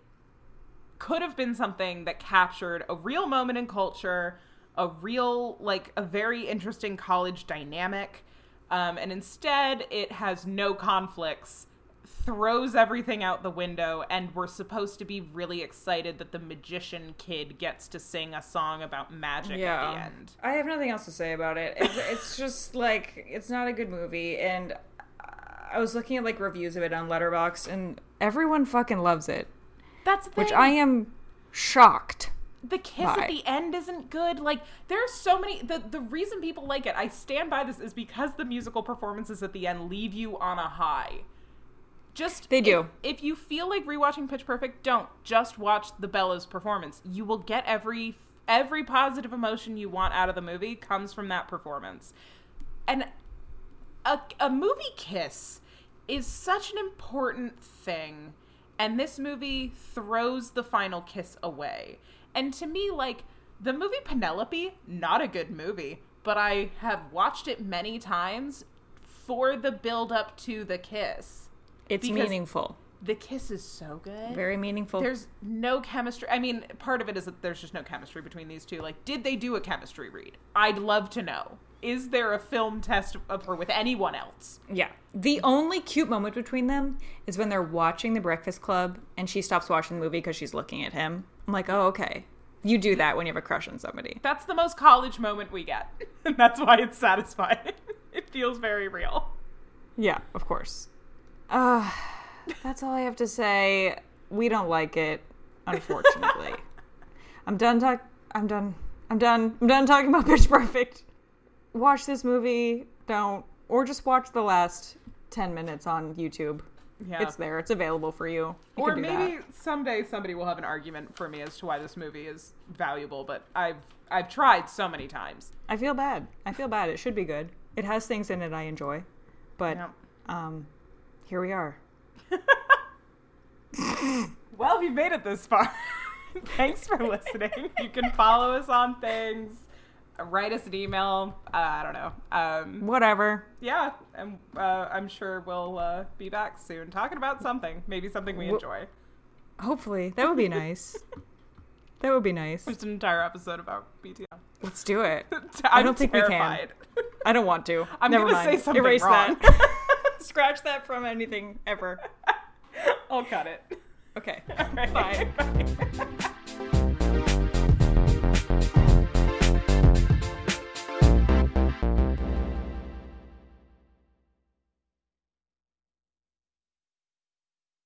could have been something that captured a real moment in culture, a real, like, a very interesting college dynamic. Um, and instead, it has no conflicts, throws everything out the window, and we're supposed to be really excited that the magician kid gets to sing a song about magic at the end. I have nothing else to say about it. It's, it's just like it's not a good movie, and I was looking at like reviews of it on Letterboxd, and everyone fucking loves it, That's the which. I am shocked. the kiss Bye. at the end isn't good. Like there's so many the the reason people like it, I stand by this is because the musical performances at the end leave you on a high. Just They do. If, if you feel like rewatching Pitch Perfect, don't just watch the Bella's performance. You will get every every positive emotion you want out of the movie comes from that performance. And a, a movie kiss is such an important thing and this movie throws the final kiss away and to me like the movie penelope not a good movie but i have watched it many times for the build up to the kiss It's meaningful, the kiss is so good very meaningful. there's no chemistry. I mean, part of it is that there's just no chemistry between these two. Like, did they do a chemistry read? I'd love to know. Is there a film test of her with anyone else? Yeah. The only cute moment between them is when they're watching The Breakfast Club and she stops watching the movie because she's looking at him. I'm like, oh, okay. You do that when you have a crush on somebody. That's the most college moment we get. And that's why it's satisfying. it feels very real. Yeah, of course. Uh, that's all I have to say. We don't like it, unfortunately. I'm done talk I'm done. I'm done. I'm done talking about Pitch Perfect. Watch this movie. Don't. Or just watch the last 10 minutes on YouTube. Yeah. It's there. It's available for you. You or maybe that. someday somebody will have an argument for me as to why this movie is valuable, but I've I've tried so many times. I feel bad. I feel bad. It should be good. It has things in it I enjoy. But Yeah. um here we are. Well, you've made it this far. Thanks for listening. You can follow us on things, write us an email. Uh, I don't know. Um, Whatever. yeah, and uh, I'm sure we'll uh, be back soon talking about something. Maybe something we enjoy. Hopefully. That would be nice. that would be nice. Just an entire episode about BTS. Let's do it. I don't think we can. I don't want to. I'm Never gonna mind. say something Erase wrong. that. Scratch that from anything ever. I'll cut it. Okay. All right. Bye. Bye.